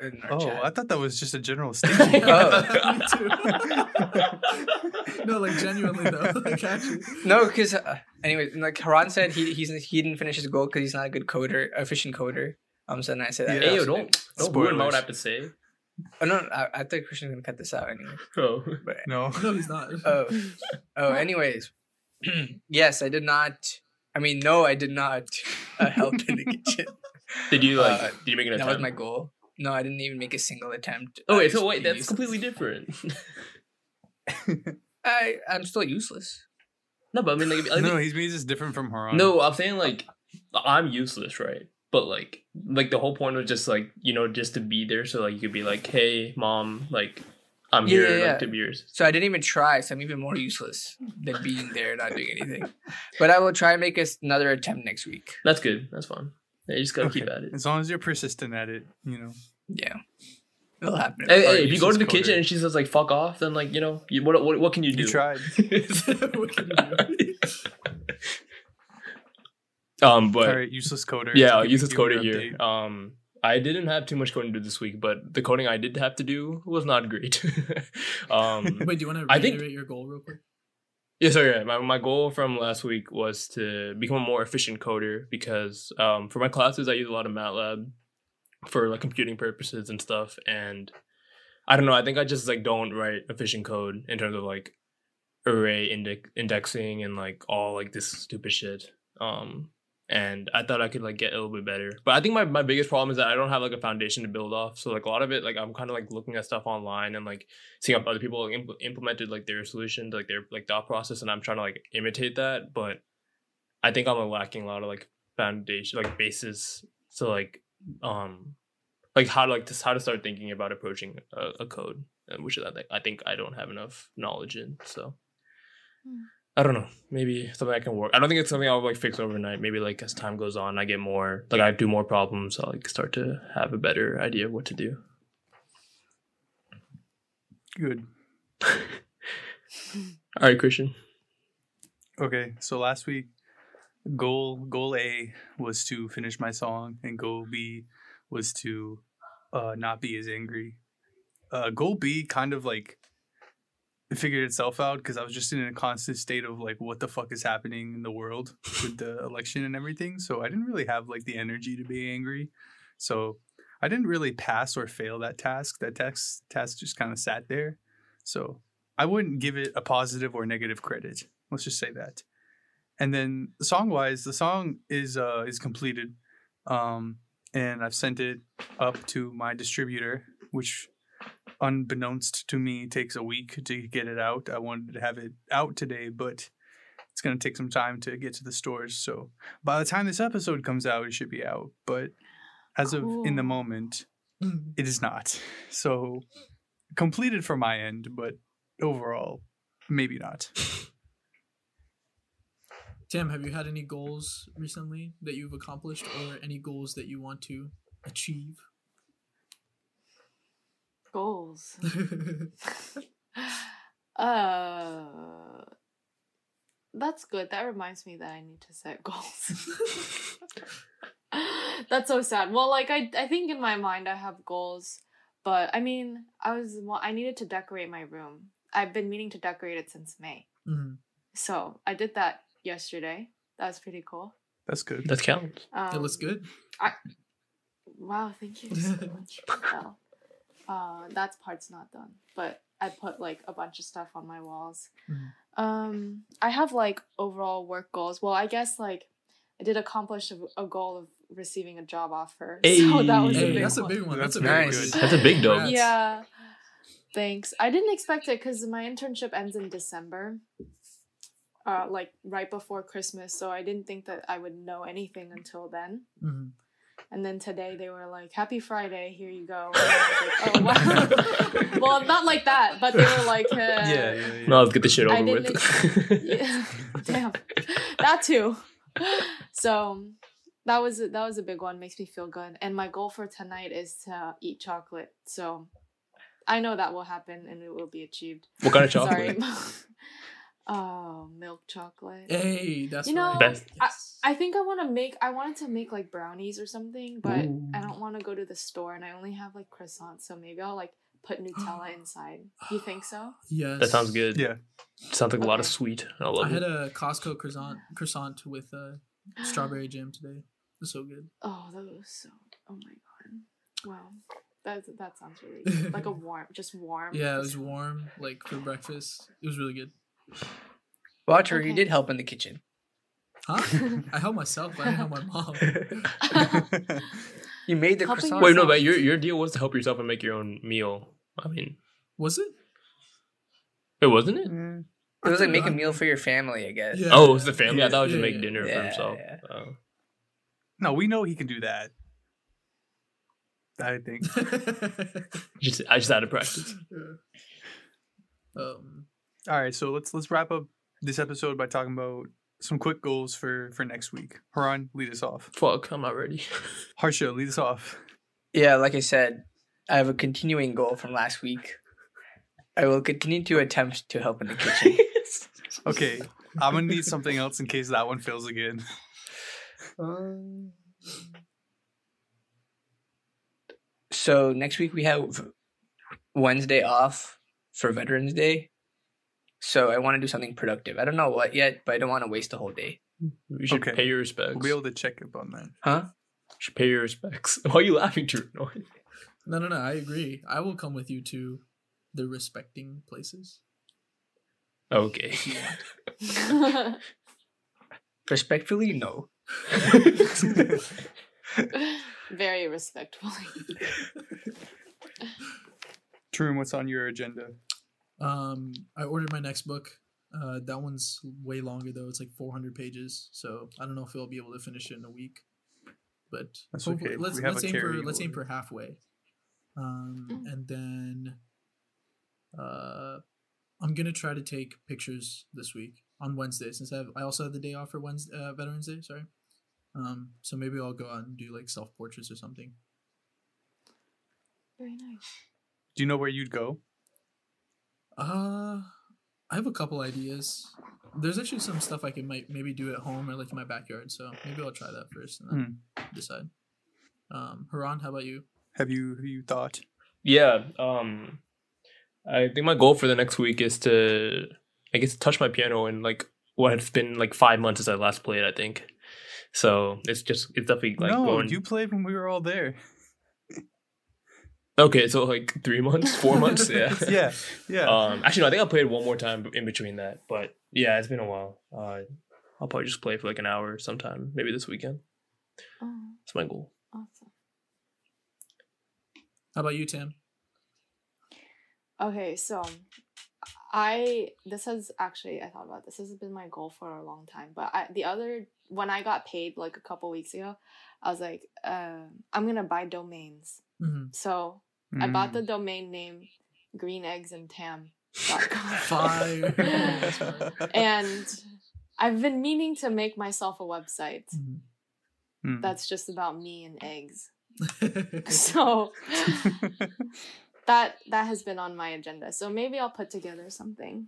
in our
Oh,
chat.
I thought that was just a general statement.
Oh.
Me too. no, like genuinely though. Like actually.
No, because uh, anyway, like Haran said, he he's he didn't finish his goal because he's not a good coder, efficient coder. Um, so then I said, that
Yeah.
Hey, yo, don't don't ruin what I
Spoilers.
have to say.
Oh no, I, I thought Christian's gonna cut this out anyway.
Oh,
But
no.
No, he's not.
oh, oh, anyways, yes, I did not. I mean, no, I did not uh, help in the kitchen.
did you like?
Uh,
did you make an
That
attempt?
was my goal. No, I didn't even make a single attempt.
Oh wait, so wait, that's
used-
completely different.
I I'm still useless.
no, but I mean, like, I
no,
think-
he means it's different from Haran.
no, I'm saying like I'm useless, right? But like, like the whole point was just like you know just to be there, so like you could be like, hey, mom, like I'm
Yeah,
here,
yeah, yeah.
like to be yours.
So I didn't even try. So I'm even more useless than being there, not doing anything. But I will try and make us another attempt next week.
That's good. That's fun. Yeah, you just gotta keep at it.
As long as you're persistent at it, you know.
Yeah, it'll happen.
Hey, hey, if you go to
useless
the kitchen
coder.
and she says like "fuck off," then like you know, you, what what what can you do?
You tried.
What can you do?
um, but
All right, useless coder.
yeah, useless coder here. Um, I didn't have too much coding to do this week, but the coding I did have to do was not great. um,
Wait, do you want to
I think-
reiterate your goal real quick?
Yeah, so Yeah, my my goal from last week was to become a more efficient coder because um, for my classes I use a lot of MATLAB for like computing purposes and stuff, and I don't know. I think I just like don't write efficient code in terms of like array index indexing and like all like this stupid shit. Um, and I thought I could like get a little bit better. But I think my, my biggest problem is that I don't have like a foundation to build off. So like a lot of it, like I'm kind of like looking at stuff online and like seeing how other people like, impl- implemented like their solution, like their like thought process, and I'm trying to like imitate that. But I think I'm like, lacking a lot of like foundation, like basis. So like um like how to like how to start thinking about approaching a, a code, uh, which is think I think I don't have enough knowledge in. So.
Hmm.
I don't know. Maybe something I can work. I don't think it's something I'll like fix overnight. Maybe like as time goes on, I get more like I do more problems. I'll like start to have a better idea of what to do.
Good.
All right, Christian.
Okay, so last week, goal goal A was to finish my song, and goal B was to uh, not be as angry. Uh, goal B kind of like it figured itself out because I was just in a constant state of like, what the fuck is happening in the world with the election and everything. So I didn't really have like the energy to be angry. So I didn't really pass or fail that task. That task task just kind of sat there. So I wouldn't give it a positive or negative credit. Let's just say that. And then song wise, the song is uh is completed. Um and I've sent it up to my distributor, which unbeknownst to me takes a week to get it out. I wanted to have it out today, but it's gonna take some time to get to the stores. So by the time this episode comes out, it should be out. But as of in the moment, mm. it is not. So completed for my end, but overall, maybe not.
Tam, have you had any goals recently that you've accomplished or any goals that you want to achieve?
Goals. uh, that's good. That reminds me that I need to set goals. that's so sad. Well, like I, I think in my mind I have goals, but I mean, I was wa- I needed to decorate my room. I've been meaning to decorate it since May,
Mhm.
so I did that yesterday. That was pretty cool.
That's good.
That counts.
Um,
It looks good.
I, Wow, thank you so much. Well, uh, that part's not done, but I put like a bunch of stuff on my walls.
Mhm.
Um, I have like overall work goals. Well, I guess like I did accomplish a, a goal of receiving a job offer.
Hey.
so that was a
Hey,
big
that's a big one. That's,
That's
a
very
big
good.
one.
That's a big dog.
Yeah. Thanks. I didn't expect it because my internship ends in December. Uh, like right before Christmas, so I didn't think that I would know anything until then.
Mhm.
And then today they were like, "Happy Friday, here you go." And I was like, "Oh wow!" well, not like that, but they were like, uh,
yeah, yeah, yeah.
No, let's get this shit over
didn't
with.
yeah. Damn, that too. So that was that was a big one. Makes me feel good. And my goal for tonight is to eat chocolate. So I know that will happen and it will be achieved.
what kind of chocolate?
Sorry. oh, milk chocolate.
Hey, that's
You know,
right.
Best-
Yes.
I think I want to make. I wanted to make like brownies or something, but
Ooh.
I don't want to go to the store, and I only have like croissants. So maybe I'll like put Nutella inside. You think so?
yes.
That sounds good.
Yeah.
Sounds like a lot of sweet. I love
I
love
had a Costco croissant croissant with uh, strawberry jam today. It's so good.
Oh, that was so. Oh my god. Wow. That that sounds really good. like a warm, just warm.
Yeah, it was warm, like for breakfast. It was really good.
Harsha, you did help in the kitchen.
Huh? I helped myself. But I didn't help my mom.
You made the
Helping
croissant.
Wait, no, but your your deal was to help yourself and make your own meal. I mean,
Was it?
it wasn't it?
Mm. It was like make a meal for your family, I guess.
Yeah.
Oh, it was the family. I
Yeah,
thought it was just
yeah,
make
yeah.
dinner for himself.
yeah.
Oh.
no, we know he can do that. I think.
Just I just had of practice.
um,
All right, so let's let's wrap up this episode by talking about some quick goals for for next week. Haran, lead us off.
Fuck, I'm not ready.
Harsha, lead us off.
Yeah, like I said, I have a continuing goal from last week. I will continue to attempt to help in the kitchen.
Okay, I'm gonna need something else in case that one fails again.
Um, so next week we have Wednesday off for Veterans Day. So I want to do something productive. I don't know what yet, but I don't want to waste the whole day.
You should
Okay.
pay your respects.
We'll be able to check up on that.
Huh?
You should pay your respects. Why are you laughing, Drew? No.
no, no, no. I agree. I will come with you to the respecting places.
Okay.
if.
Respectfully, no.
Very respectfully.
Tarun, what's on your agenda?
Um, I ordered my next book. Uh, that one's way longer though. It's like 400 pages, so I don't know if I'll be able to finish it in a week. But
That's okay.
Let's
We
let's aim for let's aim for halfway. Um,
Mm.
and then uh, I'm gonna try to take pictures this week on Wednesday since I have I also have the day off for Wednesday uh, Veterans Day. Sorry. Um, so maybe I'll go out and do like self portraits or something.
Very nice.
Do you know where you'd go?
Uh, I have a couple ideas. There's actually some stuff I can might maybe do at home or like in my backyard. So maybe I'll try that first and then decide. Um, Haran, how about you?
Have you have you thought?
Yeah. Um, I think my goal for the next week is to, I guess, touch my piano in like what it's been like five months since I last played. I think. So it's just it's definitely like
no,
going.
you played when we were all there.
Okay, so like three months, four months. Yeah.
Yeah, yeah.
Um, actually, no, I think I played one more time in between that, but yeah, it's been a while. Uh, I'll probably just play for like an hour sometime, maybe this weekend.
Oh,
That's my goal.
awesome.
How about you, Tam?
Okay, so I this has actually I thought about this. This has been my goal for a long time. But I the other when I got paid like a couple weeks ago, I was like, uh, I'm gonna buy domains.
Mm-hmm.
So I bought
Mm.
the domain name greeneggsandtam.com.
Fire. That's fire.
and I've been meaning to make myself a website
Mhm.
Mm.
that's just about me and eggs.
Mm-hmm.
So that that has been on my agenda. So maybe I'll put together something.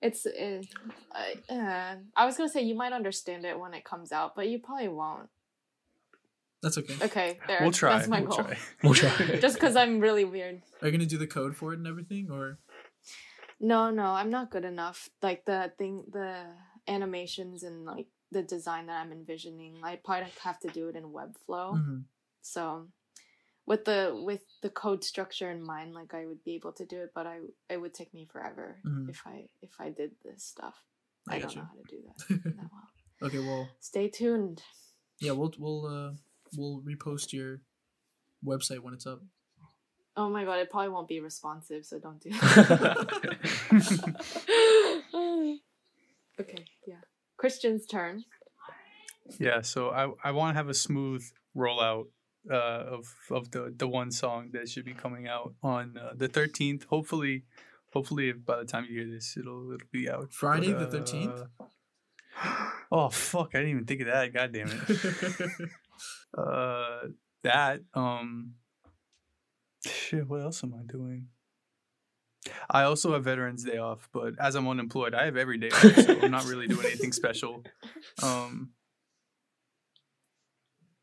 It's uh, uh, I was gonna say you might understand it when it comes out, but you probably won't.
That's okay.
Okay, there.
we'll try.
That's my
we'll
goal.
try.
We'll try.
Just because I'm really weird.
Are you gonna do the code for it and everything, or
No, no, I'm not good enough. Like the thing, the animations and like the design that I'm envisioning, I probably have to do it in Webflow.
Mhm.
So with the with the code structure in mind, like I would be able to do it, but I it would take me forever
Mhm.
if I if I did this stuff.
I
I, don't
you.
know how to do that that well.
Okay, well,
Stay tuned.
yeah, we'll we'll uh we'll repost your website when it's up.
Oh my god, it probably won't be responsive, so don't do that. okay, yeah. Christian's turn.
Yeah, so I I want to have a smooth rollout uh, of of the the one song that should be coming out on uh, the thirteenth. Hopefully, hopefully by the time you hear this, it'll it'll be out.
Friday
But,
the 13th?
uh, oh fuck! I didn't even think of that. God damn it. uh, that um, shit. What else am I doing? I also have Veterans Day off, but as I'm unemployed, I have every day off, so I'm not really doing anything special. Um,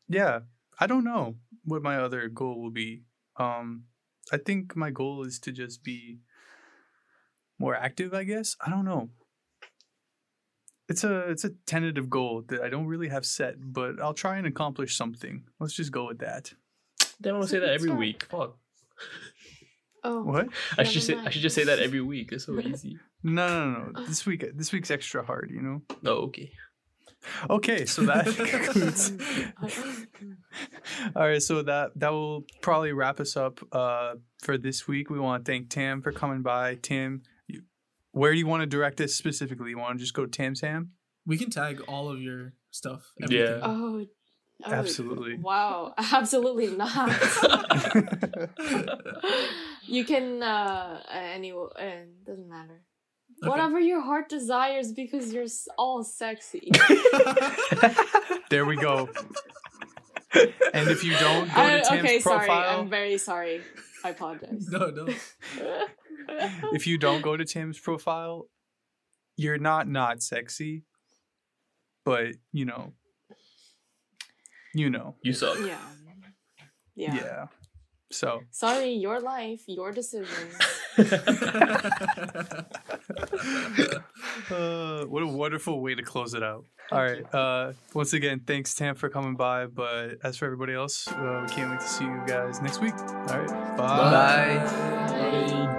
yeah, I don't know what my other goal will be. Um, I think my goal is to just be more active. I guess I don't know. It's a it's a tentative goal that I don't really have set, but I'll try and accomplish something. Let's just go with that.
They don't say that every
Start.
week. Fuck.
Oh,
What?
I should
Never
say I should just say that every week. It's so easy.
No, no, no. no. This week this week's extra hard. You know.
Oh, okay.
Okay, so that concludes. All right, so that that will probably wrap us up uh, for this week. We want to thank Tam for coming by. Tam, you, where do you want to direct this specifically? You want to just go Tam Sam?
We can tag all of your stuff.
Yeah.
oh, oh,
Absolutely.
Wow, absolutely not. you can uh any uh, doesn't matter.
Okay.
Whatever your heart desires, because you're all sexy.
there we go. And if you don't go to Tam's
okay, sorry. I'm very sorry. I apologize.
no, no.
If you don't go to Tam's profile, you're not not sexy, but you know, you know,
You suck.
yeah. yeah.
yeah. So
Sorry, your life, your decisions.
Uh, what a wonderful way to close it out. All right. Uh, once again, thanks, Tam, for coming by. But as for everybody else, uh, we can't wait to see you guys next week. All right. Bye.
Bye.